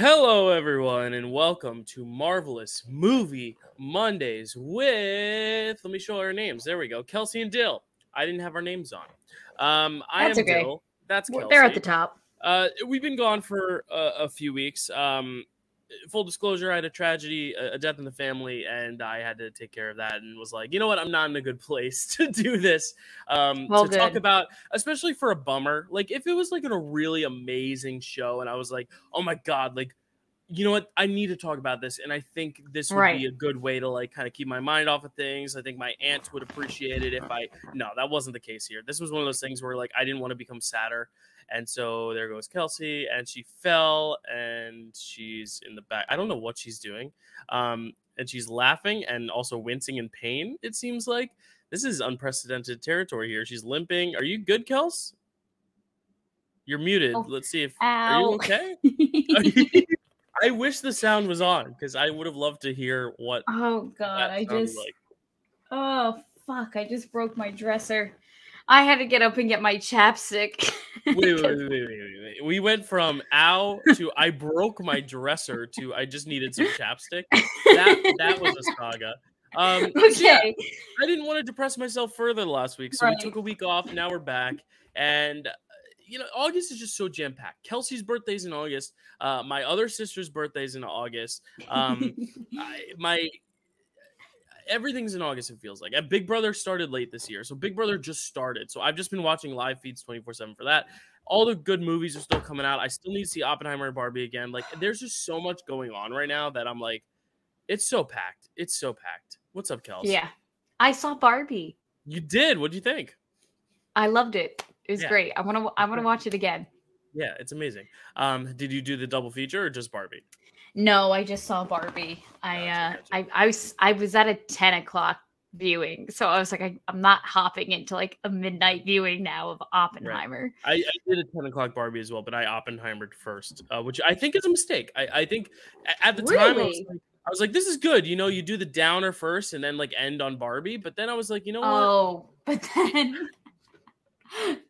Hello, everyone, and welcome to Marvelous Movie Mondays with. Let me show our names. There we go. Kelsey and Dyl. I didn't have our names on. Um, I That's am okay. Dyl. That's Kelsey. They're at the top. Uh, we've been gone for a, a few weeks. Um, full disclosure, I had a tragedy, a, death in the family, and I had to take care of that. And was like, you know what? I'm not in a good place to do this. Um, Well, to talk about, especially for a bummer. Like if it was like in a really amazing show, and I was like, oh my god, like. You know what? I need to talk about this, and I think this would Right. be a good way to like kind of keep my mind off of things. I think my aunt would appreciate it if I. No, that wasn't the case here. This was one of those things where like I didn't want to become sadder, and so there goes Kelsey, and she fell, and she's in the back. I don't know what she's doing. Um, and she's laughing and also wincing in pain, it seems like. This is unprecedented territory here. She's limping. Are you good, Kels? You're muted. Oh, Let's see if are you Ow. okay? I wish the sound was on because I would have loved to hear what oh god, I just like. oh fuck, I just broke my dresser. I had to get up and get my chapstick. Wait, wait, wait, wait, wait. We went from ow to I broke my dresser to I just needed some chapstick. That that was a saga. Um, so yeah, okay. I didn't want to depress myself further last week, so Right. we took a week off. Now we're back, and you know, August is just so jam packed. Kelsey's birthday's in August. Uh, my other sister's birthday's in August. Um, I, my everything's in August. It feels like. And Big Brother started late this year, so Big Brother just started. So I've just been watching live feeds twenty four seven for that. All the good movies are still coming out. I still need to see Oppenheimer and Barbie again. Like, there's just so much going on right now that I'm like, it's so packed. It's so packed. What's up, Kelsey? yeah. I saw Barbie. you did. What'd you think? I loved it. It was Yeah. great. I want to I want to watch it again. Yeah, it's amazing. Um, did you do the double feature or just Barbie? No, I just saw Barbie. I uh I I was I was at a 10 o'clock viewing. So I was like, I, I'm not hopping into like a midnight viewing now of Oppenheimer. I, I did a 10 o'clock Barbie as well, but I Oppenheimered first, uh, which I think is a mistake. I, I think at the time I was, like, I was like, this is good. You know, you do the downer first and then like end on Barbie. But then I was like, you know what? Oh, but then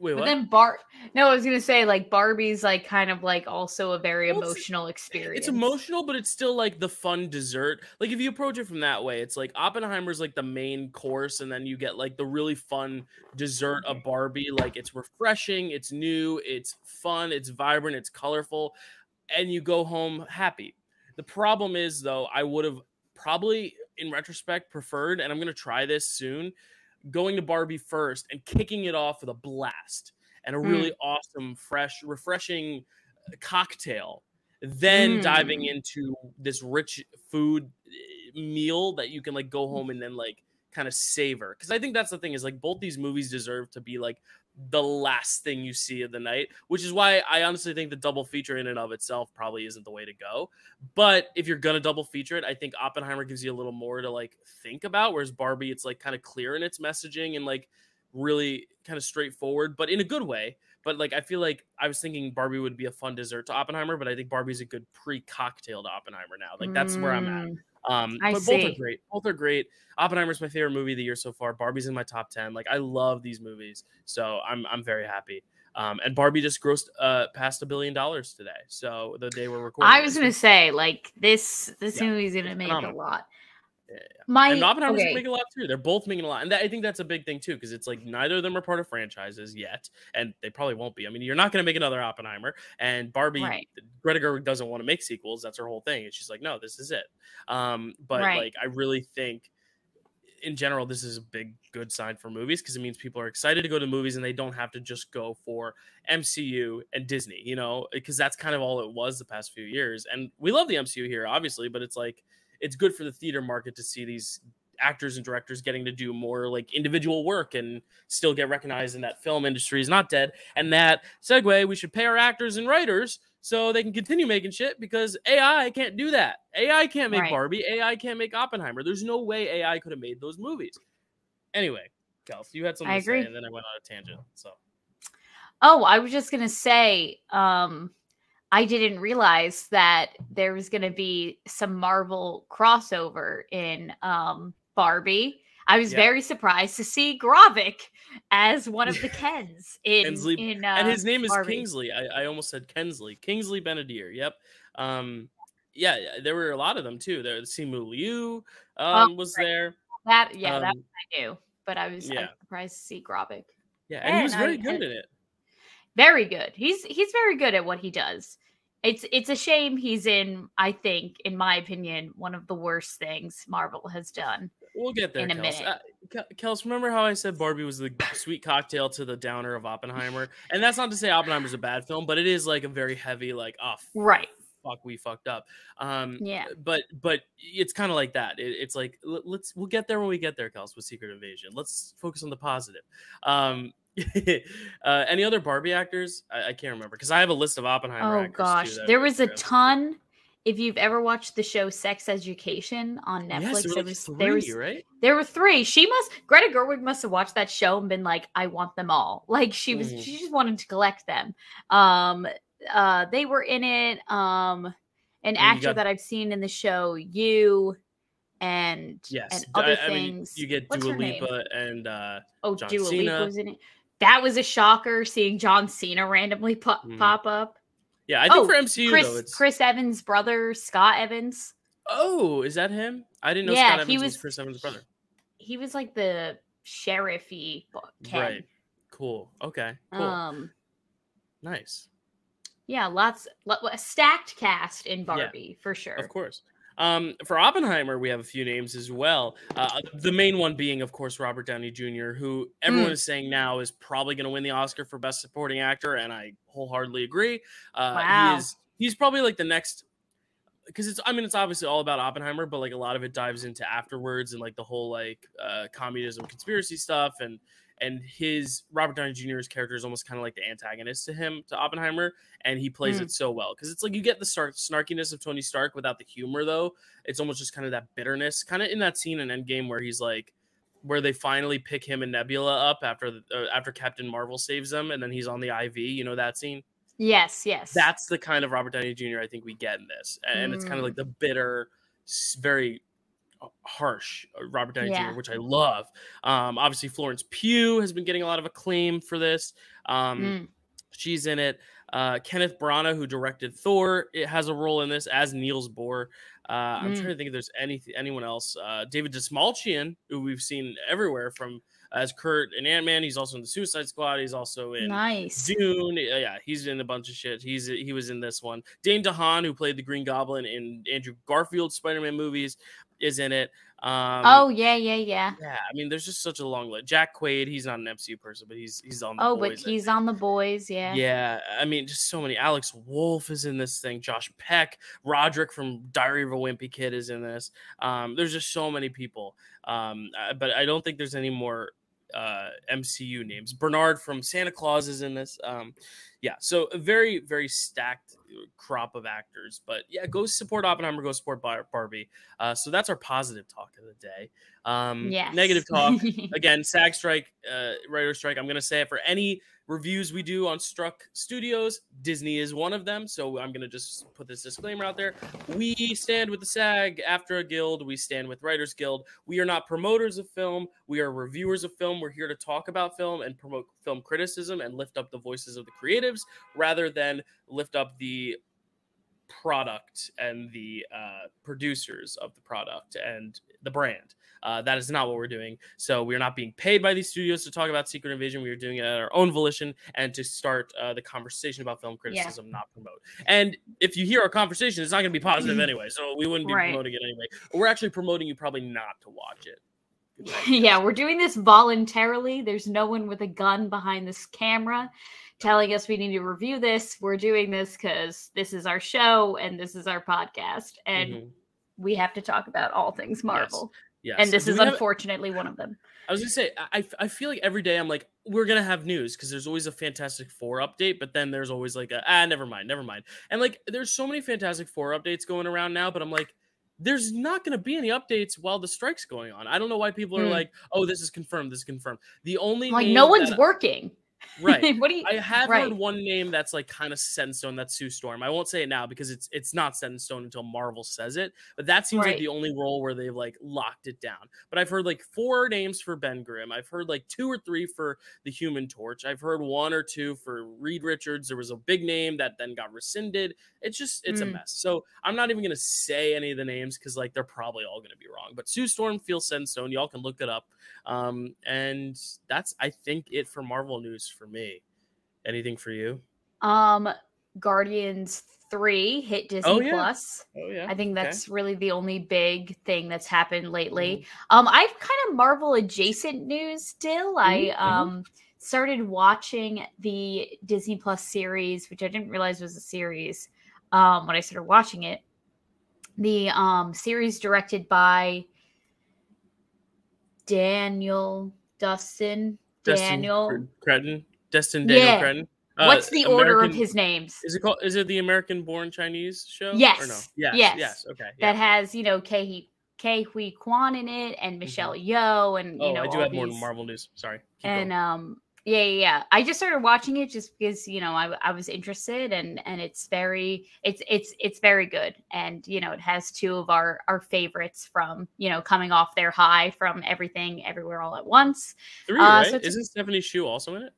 Wait, but what? then Bar No, I was gonna say like Barbie's like kind of like also a very Well, it's- emotional experience. It's emotional, but it's still like the fun dessert. Like if you approach it from that way, it's like Oppenheimer's like the main course, and then you get like the really fun dessert of Barbie. Like it's refreshing, it's new, it's fun, it's vibrant, it's colorful, and you go home happy. The problem is though, I would have probably in retrospect preferred, and I'm gonna try this soon, going to Barbie first and kicking it off with a blast and a really awesome, fresh, refreshing uh, cocktail then diving Mm. into this rich food eh, meal that you can like go home and then like kind of savor because i think that's the thing is like both these movies deserve to be like the last thing you see of the night which is why i honestly think the double feature in and of itself probably isn't the way to go but if you're gonna double feature it i think oppenheimer gives you a little more to like think about whereas barbie it's like kind of clear in its messaging and like really kind of straightforward but in a good way but like I feel like I was thinking Barbie would be a fun dessert to Oppenheimer, but I think Barbie's a good pre-cocktail to Oppenheimer now. Like that's where I'm at. Mm. Um, I but both are great. Both are great. Oppenheimer's my favorite movie of the year so far. Barbie's in my top ten. Like I love these movies, so I'm I'm very happy. Um, and Barbie just grossed uh past a billion dollars today. So the day we're recording, I was gonna say like this this Yeah, movie's gonna make a lot. My and Oppenheimer's okay. making a lot too. They're both making a lot, and that, I think that's a big thing too, because it's like neither of them are part of franchises yet, and they probably won't be. I mean, you're not going to make another Oppenheimer, and Barbie, Right. Greta Gerwig doesn't want to make sequels. That's her whole thing, and she's like, no, this is it. Um, but Right. like, I really think. In general, this is a big good sign for movies because it means people are excited to go to movies and they don't have to just go for MCU and Disney, you know, because that's kind of all it was the past few years. And we love the MCU here, obviously, but it's like it's good for the theater market to see these actors and directors getting to do more like individual work and still get recognized in that film industry is not dead. And that segue, we should pay our actors and writers so they can continue making shit because AI can't do that. AI can't make Right. Barbie. AI can't make Oppenheimer. There's no way AI could have made those movies. Anyway, Kels, you had something I to agree. say, and then I went on a tangent. So Oh, I was just gonna say, um, I didn't realize that there was gonna be some Marvel crossover in um Barbie. I was Yeah. very surprised to see Gravik as one of the Kens in Kensley- in uh, and his name is Barbie. Kingsley. I, I almost said Kensley. Kingsley Ben-Adir. Yep. Um, yeah, there were a lot of them too. There, Simu Liu um, was right. there. That yeah, that Um, I knew, but I was, I was yeah. surprised to see Gravik. yeah, and he was and very good and- in it. Very good. He's he's very good at what he does. It's it's a shame he's in. I think, in my opinion, one of the worst things Marvel has done. We'll get there, in a Kels. minute. Uh, Kels, remember how I said Barbie was the sweet cocktail to the downer of Oppenheimer? And that's not to say Oppenheimer's a bad film, but it is like a very heavy, like, oh, Right. fuck, we fucked up. Um, Yeah. but but it's kind of like that. It, it's like let's we'll get there when we get there, Kels, with Secret Invasion. Let's focus on the positive. Um, uh, any other Barbie actors? I, I can't remember because I have a list of Oppenheimer. Oh too, gosh, that there was a ton. If you've ever watched the show Sex Education on Yes, Netflix, there were there was three, there was right? there were three. She must Greta Gerwig must have watched that show and been like, I want them all. Like she was Mhm. she just wanted to collect them. Um uh they were in it. Um an you actor got- that I've seen in the show, you and Yes, and other I, I mean, things. you get What's Dua? Lipa and uh, Oh, John Dua Cena. Lipa was in it. That was a shocker seeing John Cena randomly pop, Mhm. pop up. yeah, I think Oh, for MCU Chris though, it's Chris Evans' brother, Scott Evans. oh, is that him? I didn't know Yeah, Scott he was, was- Chris Evans' brother. He was like the sheriffy Ken. Right. Cool. Okay. Cool. Um, nice. yeah, lots lo- a stacked cast in Barbie for sure. Of course. Um, for Oppenheimer, we have a few names as well. Uh, the main one being, of course, Robert Downey Jr., who everyone Mm. is saying now is probably going to win the Oscar for Best Supporting Actor, and I wholeheartedly agree. Uh, Wow. He is. He's probably like the next. Because it's, I mean, it's obviously all about Oppenheimer, but like a lot of it dives into afterwards and like the whole like uh, communism conspiracy stuff, and and his Robert Downey Jr.'s character is almost kind of like the antagonist to him to Oppenheimer, and he plays Mm. it so well because it's like you get the start snarkiness of Tony Stark without the humor though. It's almost just kind of that bitterness, kind of in that scene in Endgame where he's like, where they finally pick him and Nebula up after the, uh, after Captain Marvel saves them, and then he's on the IV. You know that scene? Yes, yes. That's the kind of Robert Downey Jr. I think we get in this, and it's kind of Mm. like the bitter, very harsh uh, Robert Downey Yeah. Jr., which I love. Um, obviously, Florence Pugh has been getting a lot of acclaim for this. Um, Mm. She's in it. Uh, Kenneth Branagh, who directed Thor, it has a role in this as Niels Bohr. Uh, I'm Mm. trying to think if there's any anyone else. Uh, David Dastmalchian, who we've seen everywhere from as Kurt and Ant Man. He's also in the Suicide Squad. He's also in nice. Dune. Yeah, he's in a bunch of shit. He's he was in this one. Dane DeHaan, who played the Green Goblin in Andrew Garfield Spider-Man movies, is in it. Um, oh yeah, yeah, yeah. yeah. I mean, there's just such a long list. Jack Quaid, he's not an MCU person, but he's he's on. The Oh, boys, but he's on the boys. Yeah. yeah, I mean, just so many. Alex Wolff is in this thing. Josh Peck, Roderick from Diary of a Wimpy Kid is in this. Um, there's just so many people. Um, but I don't think there's any more uh, MCU names. Bernard from Santa Clause is in this. Um, yeah, so a very very stacked crop of actors. But yeah, go support Oppenheimer. Go support Bar- Barbie. Uh, so that's our positive talk of the day. Um, Yes. Negative talk again sag strike uh writer strike i'm gonna say it for any reviews we do on struck studios. Disney is one of them so i'm gonna just put this disclaimer out there. We stand with the SAG-AFTRA guild. We stand with writers guild. We are not promoters of film. We are reviewers of film. We're here to talk about film and promote film criticism and lift up the voices of the creatives rather than lift up the product and the uh, producers of the product and the brand. Uh, that is not what we're doing. So we are not being paid by these studios to talk about Secret Invasion. We are doing it at our own volition and to start uh, the conversation about film criticism, not promote. And if you hear our conversation, it's not going to be positive anyway. So we wouldn't be Right. promoting it anyway. We're actually promoting you probably not to watch it. yeah, we're doing this voluntarily. There's no one with a gun behind this camera telling us we need to review this. We're doing this because this is our show and this is our podcast, and Mhm. we have to talk about all things Marvel. Yes. And this Do is have- unfortunately one of them. I was gonna say, I, I feel like every day I'm like, we're gonna have news because there's always a Fantastic Four update, but then there's always like a ah, never mind, never mind. And like, there's so many Fantastic Four updates going around now, but I'm like, there's not gonna be any updates while the strike's going on. I don't know why people are Hmm. like, oh, this is confirmed, this is confirmed. The only Like no one's that- working. Right. what do you? I have right. heard one name that's like kind of set in stone. That's Sue Storm. I won't say it now because it's it's not set in stone until Marvel says it. But that seems like the only role where they've like locked it down. But I've heard like four names for Ben Grimm. I've heard like two or three for the Human Torch. I've heard one or two for Reed Richards. There was a big name that then got rescinded. It's just it's a Mm. mess. So I'm not even gonna say any of the names because like they're probably all gonna be wrong. But Sue Storm feels set in stone. Y'all can look it up. Um, and that's I think it for Marvel news for me. Anything for you? Um, Guardians three hit Disney Oh, yeah. Plus. Oh yeah. I think Okay. that's really the only big thing that's happened lately. Mm-hmm. Um, I've kind of Marvel adjacent news still. I Mhm, mhm. um started watching the Disney Plus series, which I didn't realize was a series. Um, when I started watching it, the um series directed by Daniel Destin. Daniel. Cre- Cretton. Destin Daniel Yeah. Cretton. What's Uh, the order of his names? Is it called? Is it the American Born Chinese show? Or no? Yes, Yes. yes. Yes. Okay. that has you know Ke Ke Huy Quan in it and Michelle Yeoh and you Mm-hmm. oh, know I do have more Marvel news. Sorry. Keep and going. um yeah, yeah yeah I just started watching it just because you know I, I was interested and and it's very it's it's it's very good and you know it has two of our our favorites from you know coming off their high from everything everywhere all at once Three, uh, right? so Isn't Stephanie Hsu also in it?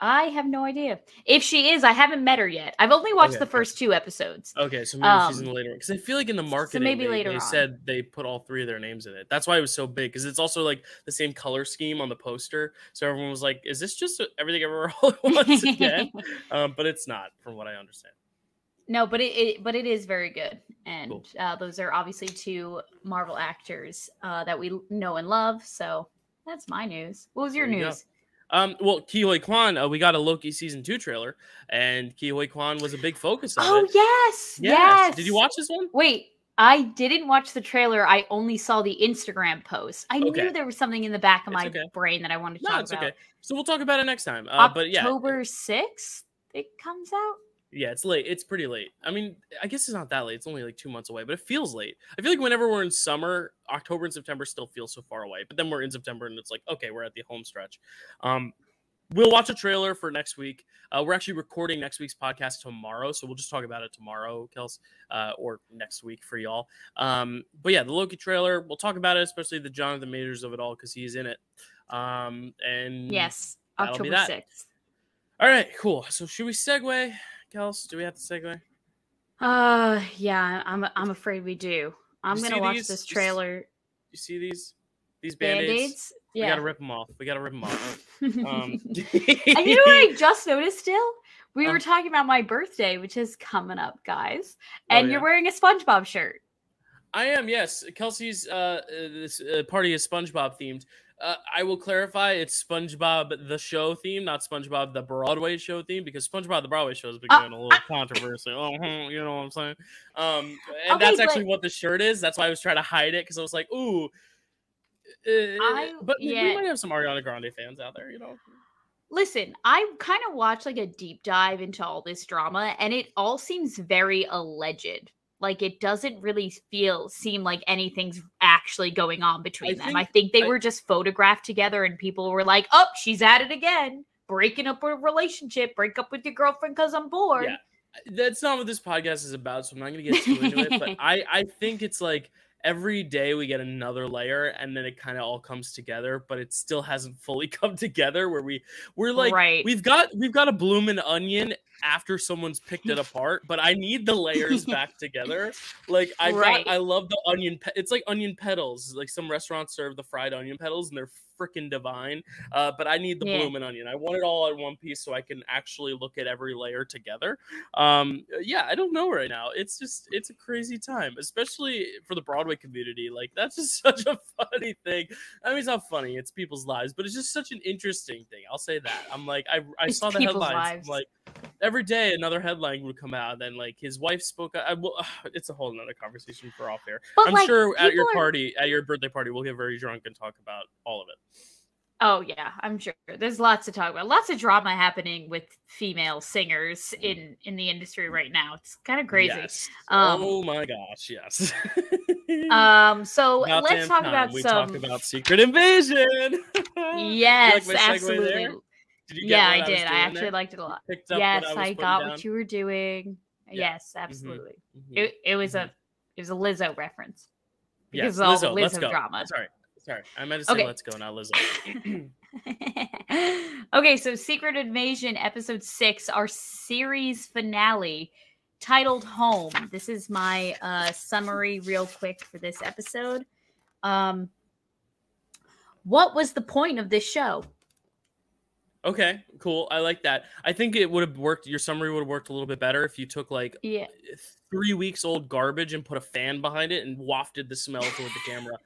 I have no idea if she is I haven't met her yet I've only watched Okay, the first two episodes Okay, so maybe she's in Um, the later one. Because I feel like in the marketing, maybe they, later they on. said they put all three of their names in it. That's why it was so big. Because it's also like the same color scheme on the poster. So everyone was like, "Is this just everything ever all at once again?" um, but it's not, from what I understand. No, but it, it but it is very good, and Cool. uh, those are obviously two Marvel actors uh, that we know and love. So that's my news. What was your go. Um, well, Ke Huy Quan, uh, we got a Loki season two trailer, and Ke Huy Quan was a big focus of Oh it. yes, Yes. yes. Did you watch this one? Wait, I didn't watch the trailer. I only saw the Instagram post. I Okay. knew there was something in the back of It's my okay. brain that I wanted to No, talk it's about. okay. So we'll talk about it next time. Uh, but yeah, October sixth, it comes out. Yeah, it's late. It's pretty late. I mean, I guess it's not that late. It's only like two months away, but it feels late. I feel like whenever we're in summer, October and September still feel so far away. But then we're in September, and it's like, okay, we're at the home stretch. Um, we'll watch a trailer for next week. Uh, we're actually recording next week's podcast tomorrow, so we'll just talk about it tomorrow, Kels, uh, or next week for y'all. Um, but yeah, the Loki trailer, we'll talk about it, especially the Jonathan Majors of it all because he's in it. Um, and Yes, October sixth. all right, cool. So should we segue, Kels? Do we have to segue? Uh, yeah, I'm I'm afraid we do. I'm You gonna watch these? this trailer. You see these these band-aids? Band-aids. We gotta rip them off. We gotta rip them off. Um, and you know what I just noticed still? We Um, were talking about my birthday, which is coming up, guys. Oh, And yeah. you're wearing a SpongeBob shirt. I am, yes. Kelsey's uh, uh, this uh, party is SpongeBob themed. Uh, I will clarify, it's SpongeBob the show theme, not SpongeBob the Broadway show theme, because SpongeBob the Broadway show has been Uh, getting a little controversy. Oh, hmm, you know what I'm saying? Um, and Okay, that's actually what the shirt is. That's why I was trying to hide it because I was like, ooh. Uh, I- but we- we might have some Ariana Grande fans out there, you know. Listen, I kind of watched like a deep dive into all this drama, and it all seems very alleged. Like it doesn't really feel seem like anything's actually going on between them. I think- think they I- were just photographed together, and people were like, "Oh, she's at it again, breaking up a relationship, break up with your girlfriend because I'm bored." Yeah. that's not what this podcast is about, so I'm not gonna get too into it. But I I think it's like every day we get another layer, and then it kind of all comes together, but it still hasn't fully come together. Where we we're like right. we've got we've got a bloomin' onion after someone's picked it apart, but I need the layers back together. Like I Right. I love the onion. Pe- it's like onion petals. Like some restaurants serve the fried onion petals, and they're freaking divine. Uh, but I need the Yeah. bloomin' onion. I want it all in one piece so I can actually look at every layer together. Um, yeah, I don't know right now. It's just it's a crazy time, especially for the Broadway community. Like that's just such a funny thing. I mean, it's not funny; it's people's lives, but it's just such an interesting thing. I'll say that. I'm like, I I It's saw the headlines. I'm like every day another headline would come out. And then like his wife spoke. I, will it's a whole nother conversation for off here. But, I'm like, sure at your are- party, at your birthday party, we'll get very drunk and talk about all of it. Oh yeah, I'm sure. There's lots to talk about. Lots of drama happening with female singers in in the industry right now. It's kind of crazy. Yes. Um, oh my gosh, yes. Um, so About let's talk time about we some. talk about Secret Invasion. yes, there? absolutely. Did you get yeah, I did. I doing actually there? liked it a lot. Yes, I, I got down? what you were doing. Yeah. Yes, absolutely. Mhm. It, it was Mhm. a it was a Lizzo reference. Yes, because all the Lizzo, let's Lizzo go. drama. Sorry, sorry. I meant to say Okay. let's go, not Lizzo. okay, so Secret Invasion episode 6, our series finale titled Home. This is my uh summary real quick for this episode. Um what was the point of this show? Okay, cool. I like that. I think it would have worked. Your summary would have worked a little bit better if you took like Yeah. three weeks old garbage and put a fan behind it and wafted the smell toward the camera.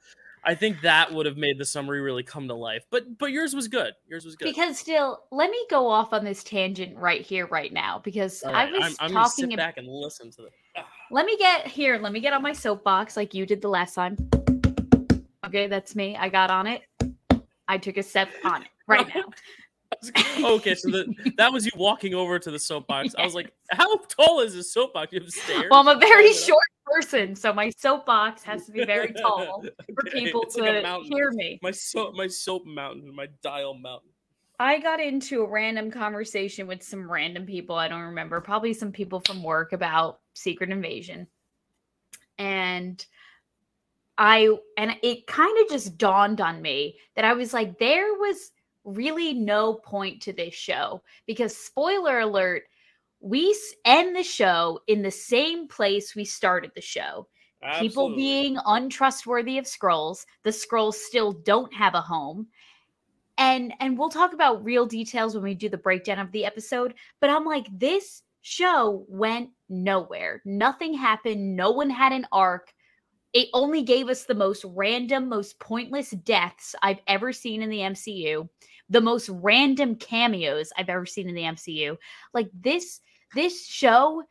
I think that would have made the summary really come to life. But but yours was good. Yours was good. Because still, let me go off on this tangent right here, right now, because All I was I'm, I'm talking. sit back and listen to. Ah, let me get here. Let me get on my soapbox like you did the last time. Okay, that's me. I got on it. I took a step on it right now. Okay, so the, that was you walking over to the soapbox. I was like, "How tall is this soapbox? You have stairs." Well, I'm a very short person, so my soapbox has to be very tall for Okay, people it's to mountain. hear me. My soap, my soap mountain, my dial mountain. I got into a random conversation with some random people I don't remember, probably some people from work about Secret Invasion. And I and it kind of just dawned on me that I was like there was really no point to this show because spoiler alert, we end the show in the same place we started the show. People being untrustworthy of Skrulls the Skrulls still don't have a home. And and we'll talk about real details when we do the breakdown of the episode but i'm like this show went nowhere. Nothing happened. No one had an arc it only gave us the most random most pointless deaths i've ever seen in the mcu the most random cameos i've ever seen in the mcu like this this show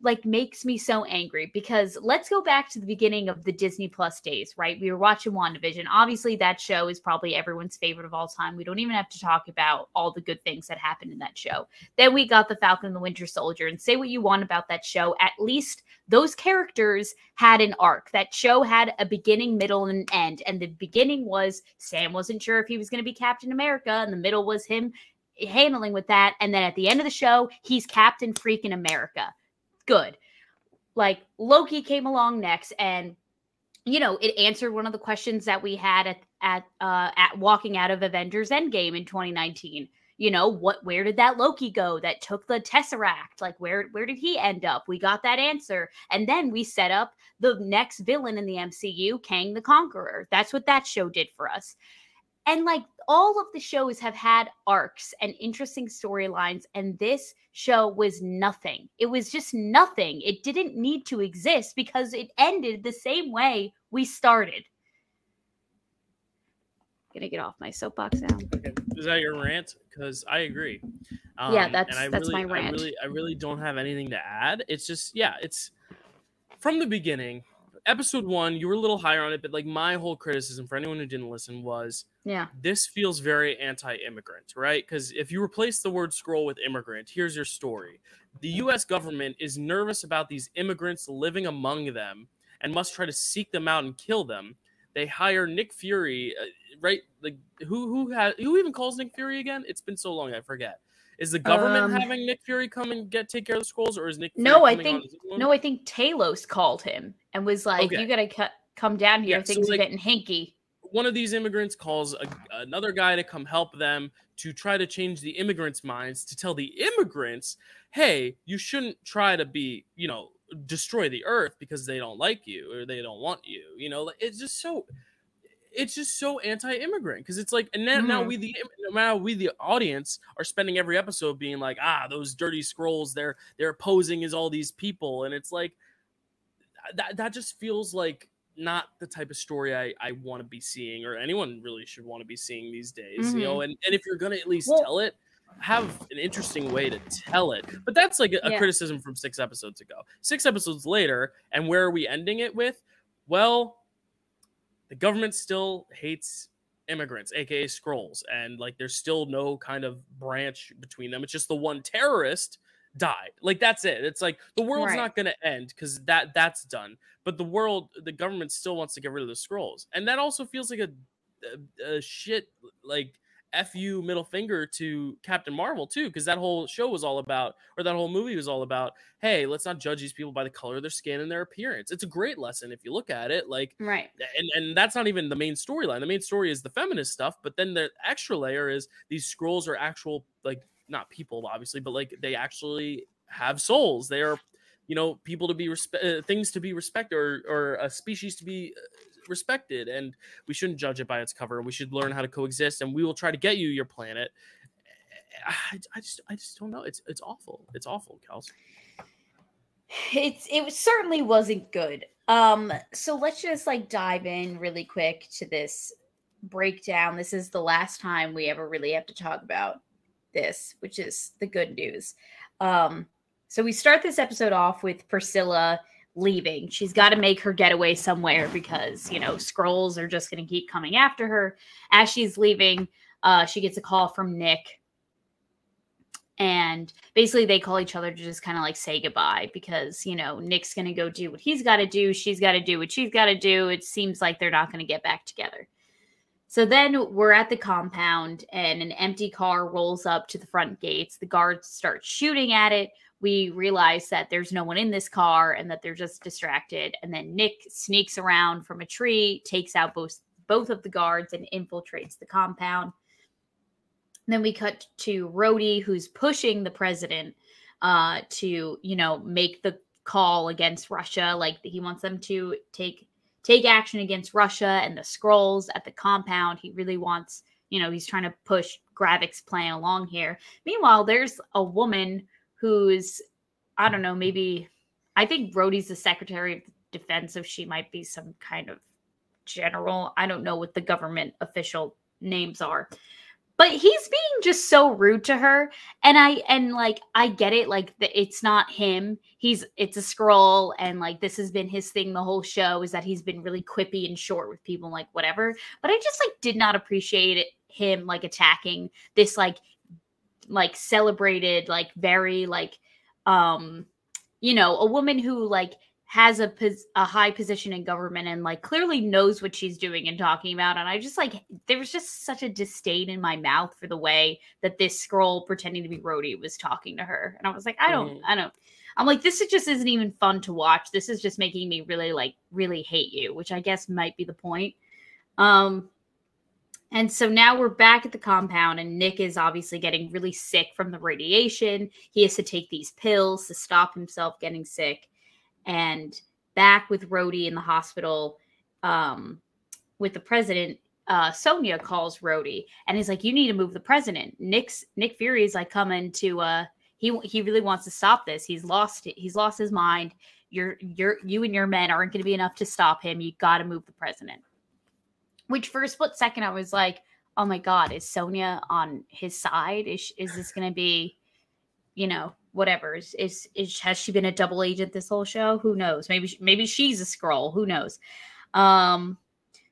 like makes me so angry because let's go back to the beginning of the Disney Plus days, right? We were watching WandaVision. Obviously, that show is probably everyone's favorite of all time. We don't even have to talk about all the good things that happened in that show. Then we got the Falcon and the Winter Soldier, and say what you want about that show. At least those characters had an arc. That show had a beginning, middle, and an end. And the beginning was Sam wasn't sure if he was going to be Captain America, and the middle was him handling with that. And then at the end of the show, he's Captain freaking America good. Like Loki came along next and you know, it answered one of the questions that we had at at uh at walking out of Avengers Endgame in 2019. You know, what where did that Loki go that took the Tesseract? Like where where did he end up? We got that answer. And then we set up the next villain in the MCU, Kang the Conqueror. That's what that show did for us. And like all of the shows have had arcs and interesting storylines, and this show was nothing. It was just nothing. It didn't need to exist because it ended the same way we started. Gonna get off my soapbox now. Okay. Is that your rant? Because I agree. Yeah, Um, that's- and I that's really, my rant. I really, I really don't have anything to add. It's just, yeah, it's from the beginning. Episode one, you were a little higher on it, but like my whole criticism for anyone who didn't listen was Yeah. this feels very anti-immigrant, right? Because if you replace the word Skrull with immigrant, here's your story. The US government is nervous about these immigrants living among them and must try to seek them out and kill them. They hire Nick Fury, uh, right? Like who who has who even calls Nick Fury again? It's been so long, I forget. Is the government Um, having Nick Fury come and get take care of the Skrulls, or is Nick? Fury No, I think- No, I think Talos called him and was like, Okay. "You gotta cut, come down here. Yeah, so, Things like- are getting hinky." One of these immigrants calls a, another guy to come help them to try to change the immigrants' minds to tell the immigrants, hey, you shouldn't try to be, you know, destroy the earth because they don't like you or they don't want you. You know, like, it's just so. It's just so anti-immigrant because it's like, and now, now Mhm. we the now we the audience are spending every episode being like, ah, those dirty Skrulls, they're they're posing as all these people, and it's like that that just feels like not the type of story I, I want to be seeing or anyone really should want to be seeing these days, you know. Mm-hmm. And, and if you're gonna at least Well- tell it, have an interesting way to tell it. But that's like a, a Yeah. criticism from six episodes ago. Six episodes later, and where are we ending it with? Well, the government still hates immigrants, aka Skrulls, and like there's still no kind of branch between them. It's just the one terrorist died. Like that's it. It's like the world's Right. not going to end because that that's done. But the world, the government still wants to get rid of the Skrulls, and that also feels like a, a, a shit like fu middle finger to Captain Marvel too, because that whole show was all about, or that whole movie was all about, hey, let's not judge these people by the color of their skin and their appearance. It's a great lesson if you look at it, like right. And and that's not even the main storyline. The main story is the feminist stuff, but then the extra layer is these Skrulls are actual like not people obviously, but like they actually have souls. They are you know people to be respect uh, things to be respected or or a species to be uh, respected and we shouldn't judge it by its cover. We should learn how to coexist and we will try to get you your planet. I, I just i just don't know. It's it's awful. It's awful kels. It's it certainly wasn't good. Um so let's just like dive in really quick to this breakdown. This is the last time we ever really have to talk about this which is the good news um so we start this episode off with priscilla leaving. She's got to make her getaway somewhere because, you know, Skrulls are just going to keep coming after her. As she's leaving, uh, she gets a call from Nick. And basically, they call each other to just kind of like say goodbye because, you know, Nick's going to go do what he's got to do. She's got to do what she's got to do. It seems like they're not going to get back together. So then we're at the compound and an empty car rolls up to the front gates. The guards start shooting at it we realize that there's no one in this car and that they're just distracted. And then Nick sneaks around from a tree, takes out both both of the guards, and infiltrates the compound. Then we cut to Rhodey, who's pushing the president uh, to, you know, make the call against Russia. Like he wants them to take take action against Russia and the Skrulls at the compound. He really wants, you know, he's trying to push Gravik's plan along here. Meanwhile, there's a woman who's I don't know, maybe I think Rhodey's the Secretary of Defense, so she might be some kind of general. I don't know what the government official names are. But he's being just so rude to her. And I and like I get it, like the, it's not him. He's it's a Skrull, and like this has been his thing the whole show is that he's been really quippy and short with people, like whatever. But I just like did not appreciate it, him like attacking this like like celebrated like very like um you know a woman who like has a pos- a high position in government and like clearly knows what she's doing and talking about and i just like there was just such a disdain in my mouth for the way that this Skrull pretending to be Rhodey was talking to her and i was like i don't mm-hmm. i don't i'm like this is just isn't even fun to watch this is just making me really like really hate you which i guess might be the point um and so now we're back at the compound, and Nick is obviously getting really sick from the radiation. He has to take these pills to stop himself getting sick. And back with Rhodey in the hospital um, with the president, uh, Sonya calls Rhodey and he's like, "You need to move the president." Nick's Nick Fury is like coming to. Uh, he he really wants to stop this. He's lost he's lost his mind. You're you're you and your men aren't going to be enough to stop him. You got to move the president. Which for a split second I was like, oh my god, is Sonya on his side? Is is this going to be, you know, whatever? Is, is is has she been a double agent this whole show? Who knows? Maybe maybe she's a Skrull. Who knows? Um,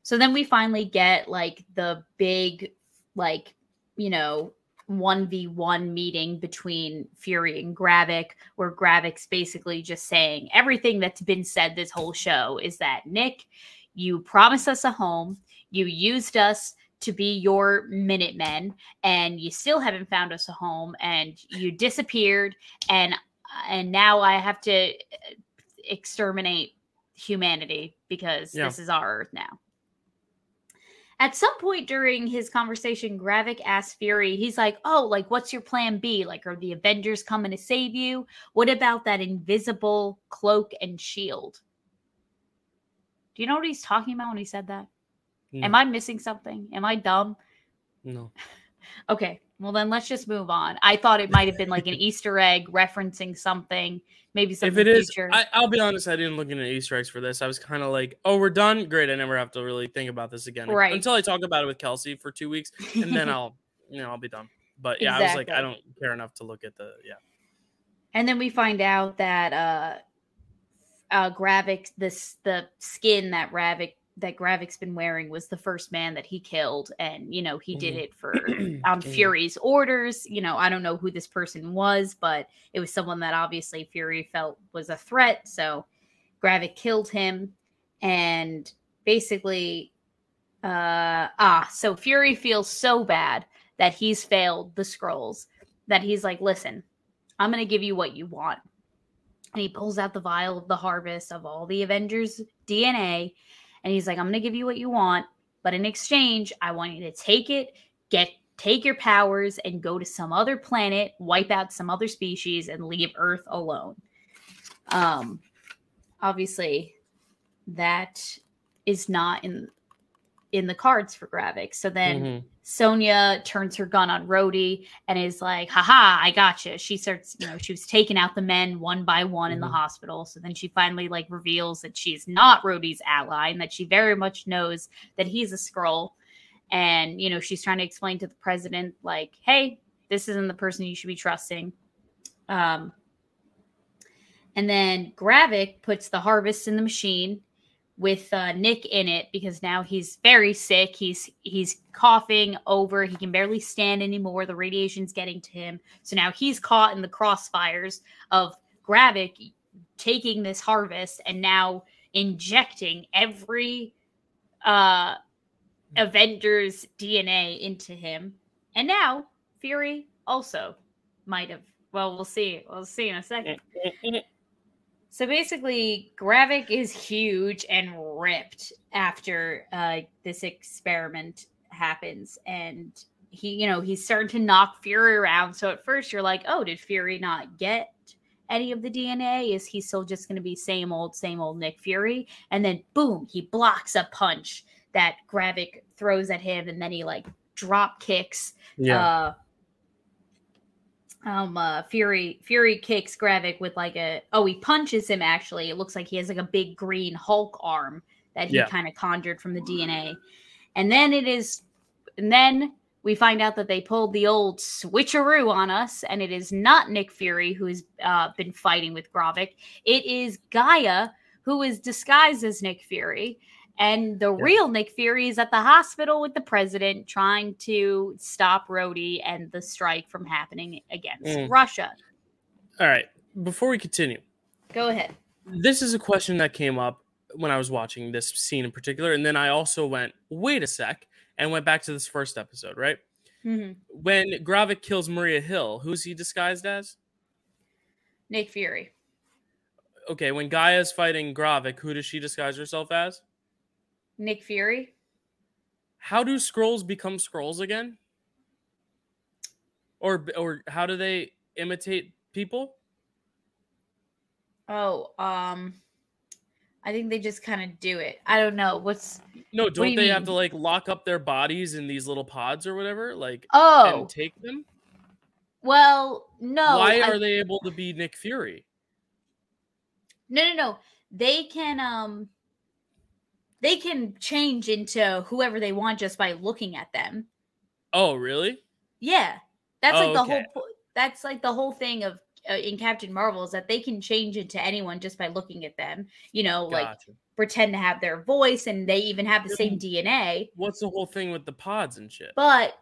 so then we finally get like the big, like you know, 1v1 meeting between Fury and Gravik, where Gravik's basically just saying everything that's been said this whole show is that Nick, you promised us a home. You used us to be your Minutemen, and you still haven't found us a home, and you disappeared, and and now I have to uh, exterminate humanity because yeah. this is our Earth now. At some point during his conversation, Gravik asks Fury, he's like, Oh, like, what's your plan B? Like, are the Avengers coming to save you? What about that invisible cloak and shield? Do you know what he's talking about when he said that? No. Am I missing something? Am I dumb? No. okay. Well, then let's just move on. I thought it might have been like an Easter egg referencing something, maybe something. If it is, I, will be honest. I didn't look into Easter eggs for this. I was kind of like, "Oh, we're done. Great. I never have to really think about this again." Right. Until I talk about it with Kelsey for two weeks, and then I'll, you know, I'll be done. But yeah, exactly. I was like, I don't care enough to look at the yeah. And then we find out that uh, uh, Gravik, this the skin that Ravik that Gravik's been wearing was the first man that he killed, and you know he did mm-hmm. it for on Fury's orders. You know, I don't know who this person was, but it was someone that obviously Fury felt was a threat. So Gravik killed him, and basically, uh, ah, so Fury feels so bad that he's failed the Skrulls, that he's like, listen, I'm going to give you what you want. And he pulls out the vial of the harvest of all the Avengers DNA. And he's like, I'm going to give you what you want. But in exchange, I want you to take it, get take your powers and go to some other planet, wipe out some other species, and leave Earth alone. Um, obviously, that is not in in the cards for Gravik. So then mm-hmm. Sonya turns her gun on Rhodey and is like, haha, I gotcha. She starts, you know, she was taking out the men one by one mm-hmm. in the mm-hmm. hospital. So then she finally like reveals that she's not Rhodey's ally and that she very much knows that he's a Skrull. And, you know, she's trying to explain to the president, like, hey, this isn't the person you should be trusting. Um, and then Gravik puts the harvest in the machine with uh, Nick in it because now he's very sick. He's he's coughing over. He can barely stand anymore. The radiation's getting to him. So now he's caught in the crossfires of Gravik taking this harvest and now injecting every uh Avengers DNA into him. And now Fury also might have. Well, we'll see. We'll see in a second. So basically, Gravik is huge and ripped after uh, this experiment happens, and he, you know, he's starting to knock Fury around. So at first, you're like, "Oh, did Fury not get any of the DNA? Is he still just going to be same old, same old Nick Fury?" And then, boom, he blocks a punch that Gravik throws at him, and then he like drop kicks. Yeah. Uh, um uh fury fury kicks gravik with like a oh he punches him actually. It looks like he has like a big green hulk arm that he yeah. kind of conjured from the dna and then it is and then we find out that they pulled the old switcheroo on us and it is not nick fury who's uh, been fighting with gravik. It is gaia who is disguised as nick fury and the yeah. real Nick Fury is at the hospital with the president trying to stop Rhodey and the strike from happening against mm. Russia. All right. Before we continue, go ahead. This is a question that came up when I was watching this scene in particular. And then I also went, wait a sec, and went back to this first episode, right? Mm-hmm. When Gravik kills Maria Hill, who's he disguised as? Nick Fury. Okay, when Gaia's fighting Gravik, who does she disguise herself as? Nick Fury. How do Skrulls become Skrulls again? Or or how do they imitate people? Oh, um I think they just kind of do it. I don't know. What's No, don't what do they mean? have to like lock up their bodies in these little pods or whatever? Like oh, and take them? Well, no. Why are I... they able to be Nick Fury? No, no, no. They can um they can change into whoever they want just by looking at them. Oh, really? Yeah. That's oh, like the okay. whole that's like the whole thing of uh, in Captain Marvel is that they can change into anyone just by looking at them. You know, gotcha. like pretend to have their voice and they even have the same DNA. What's the whole thing with the pods and shit? But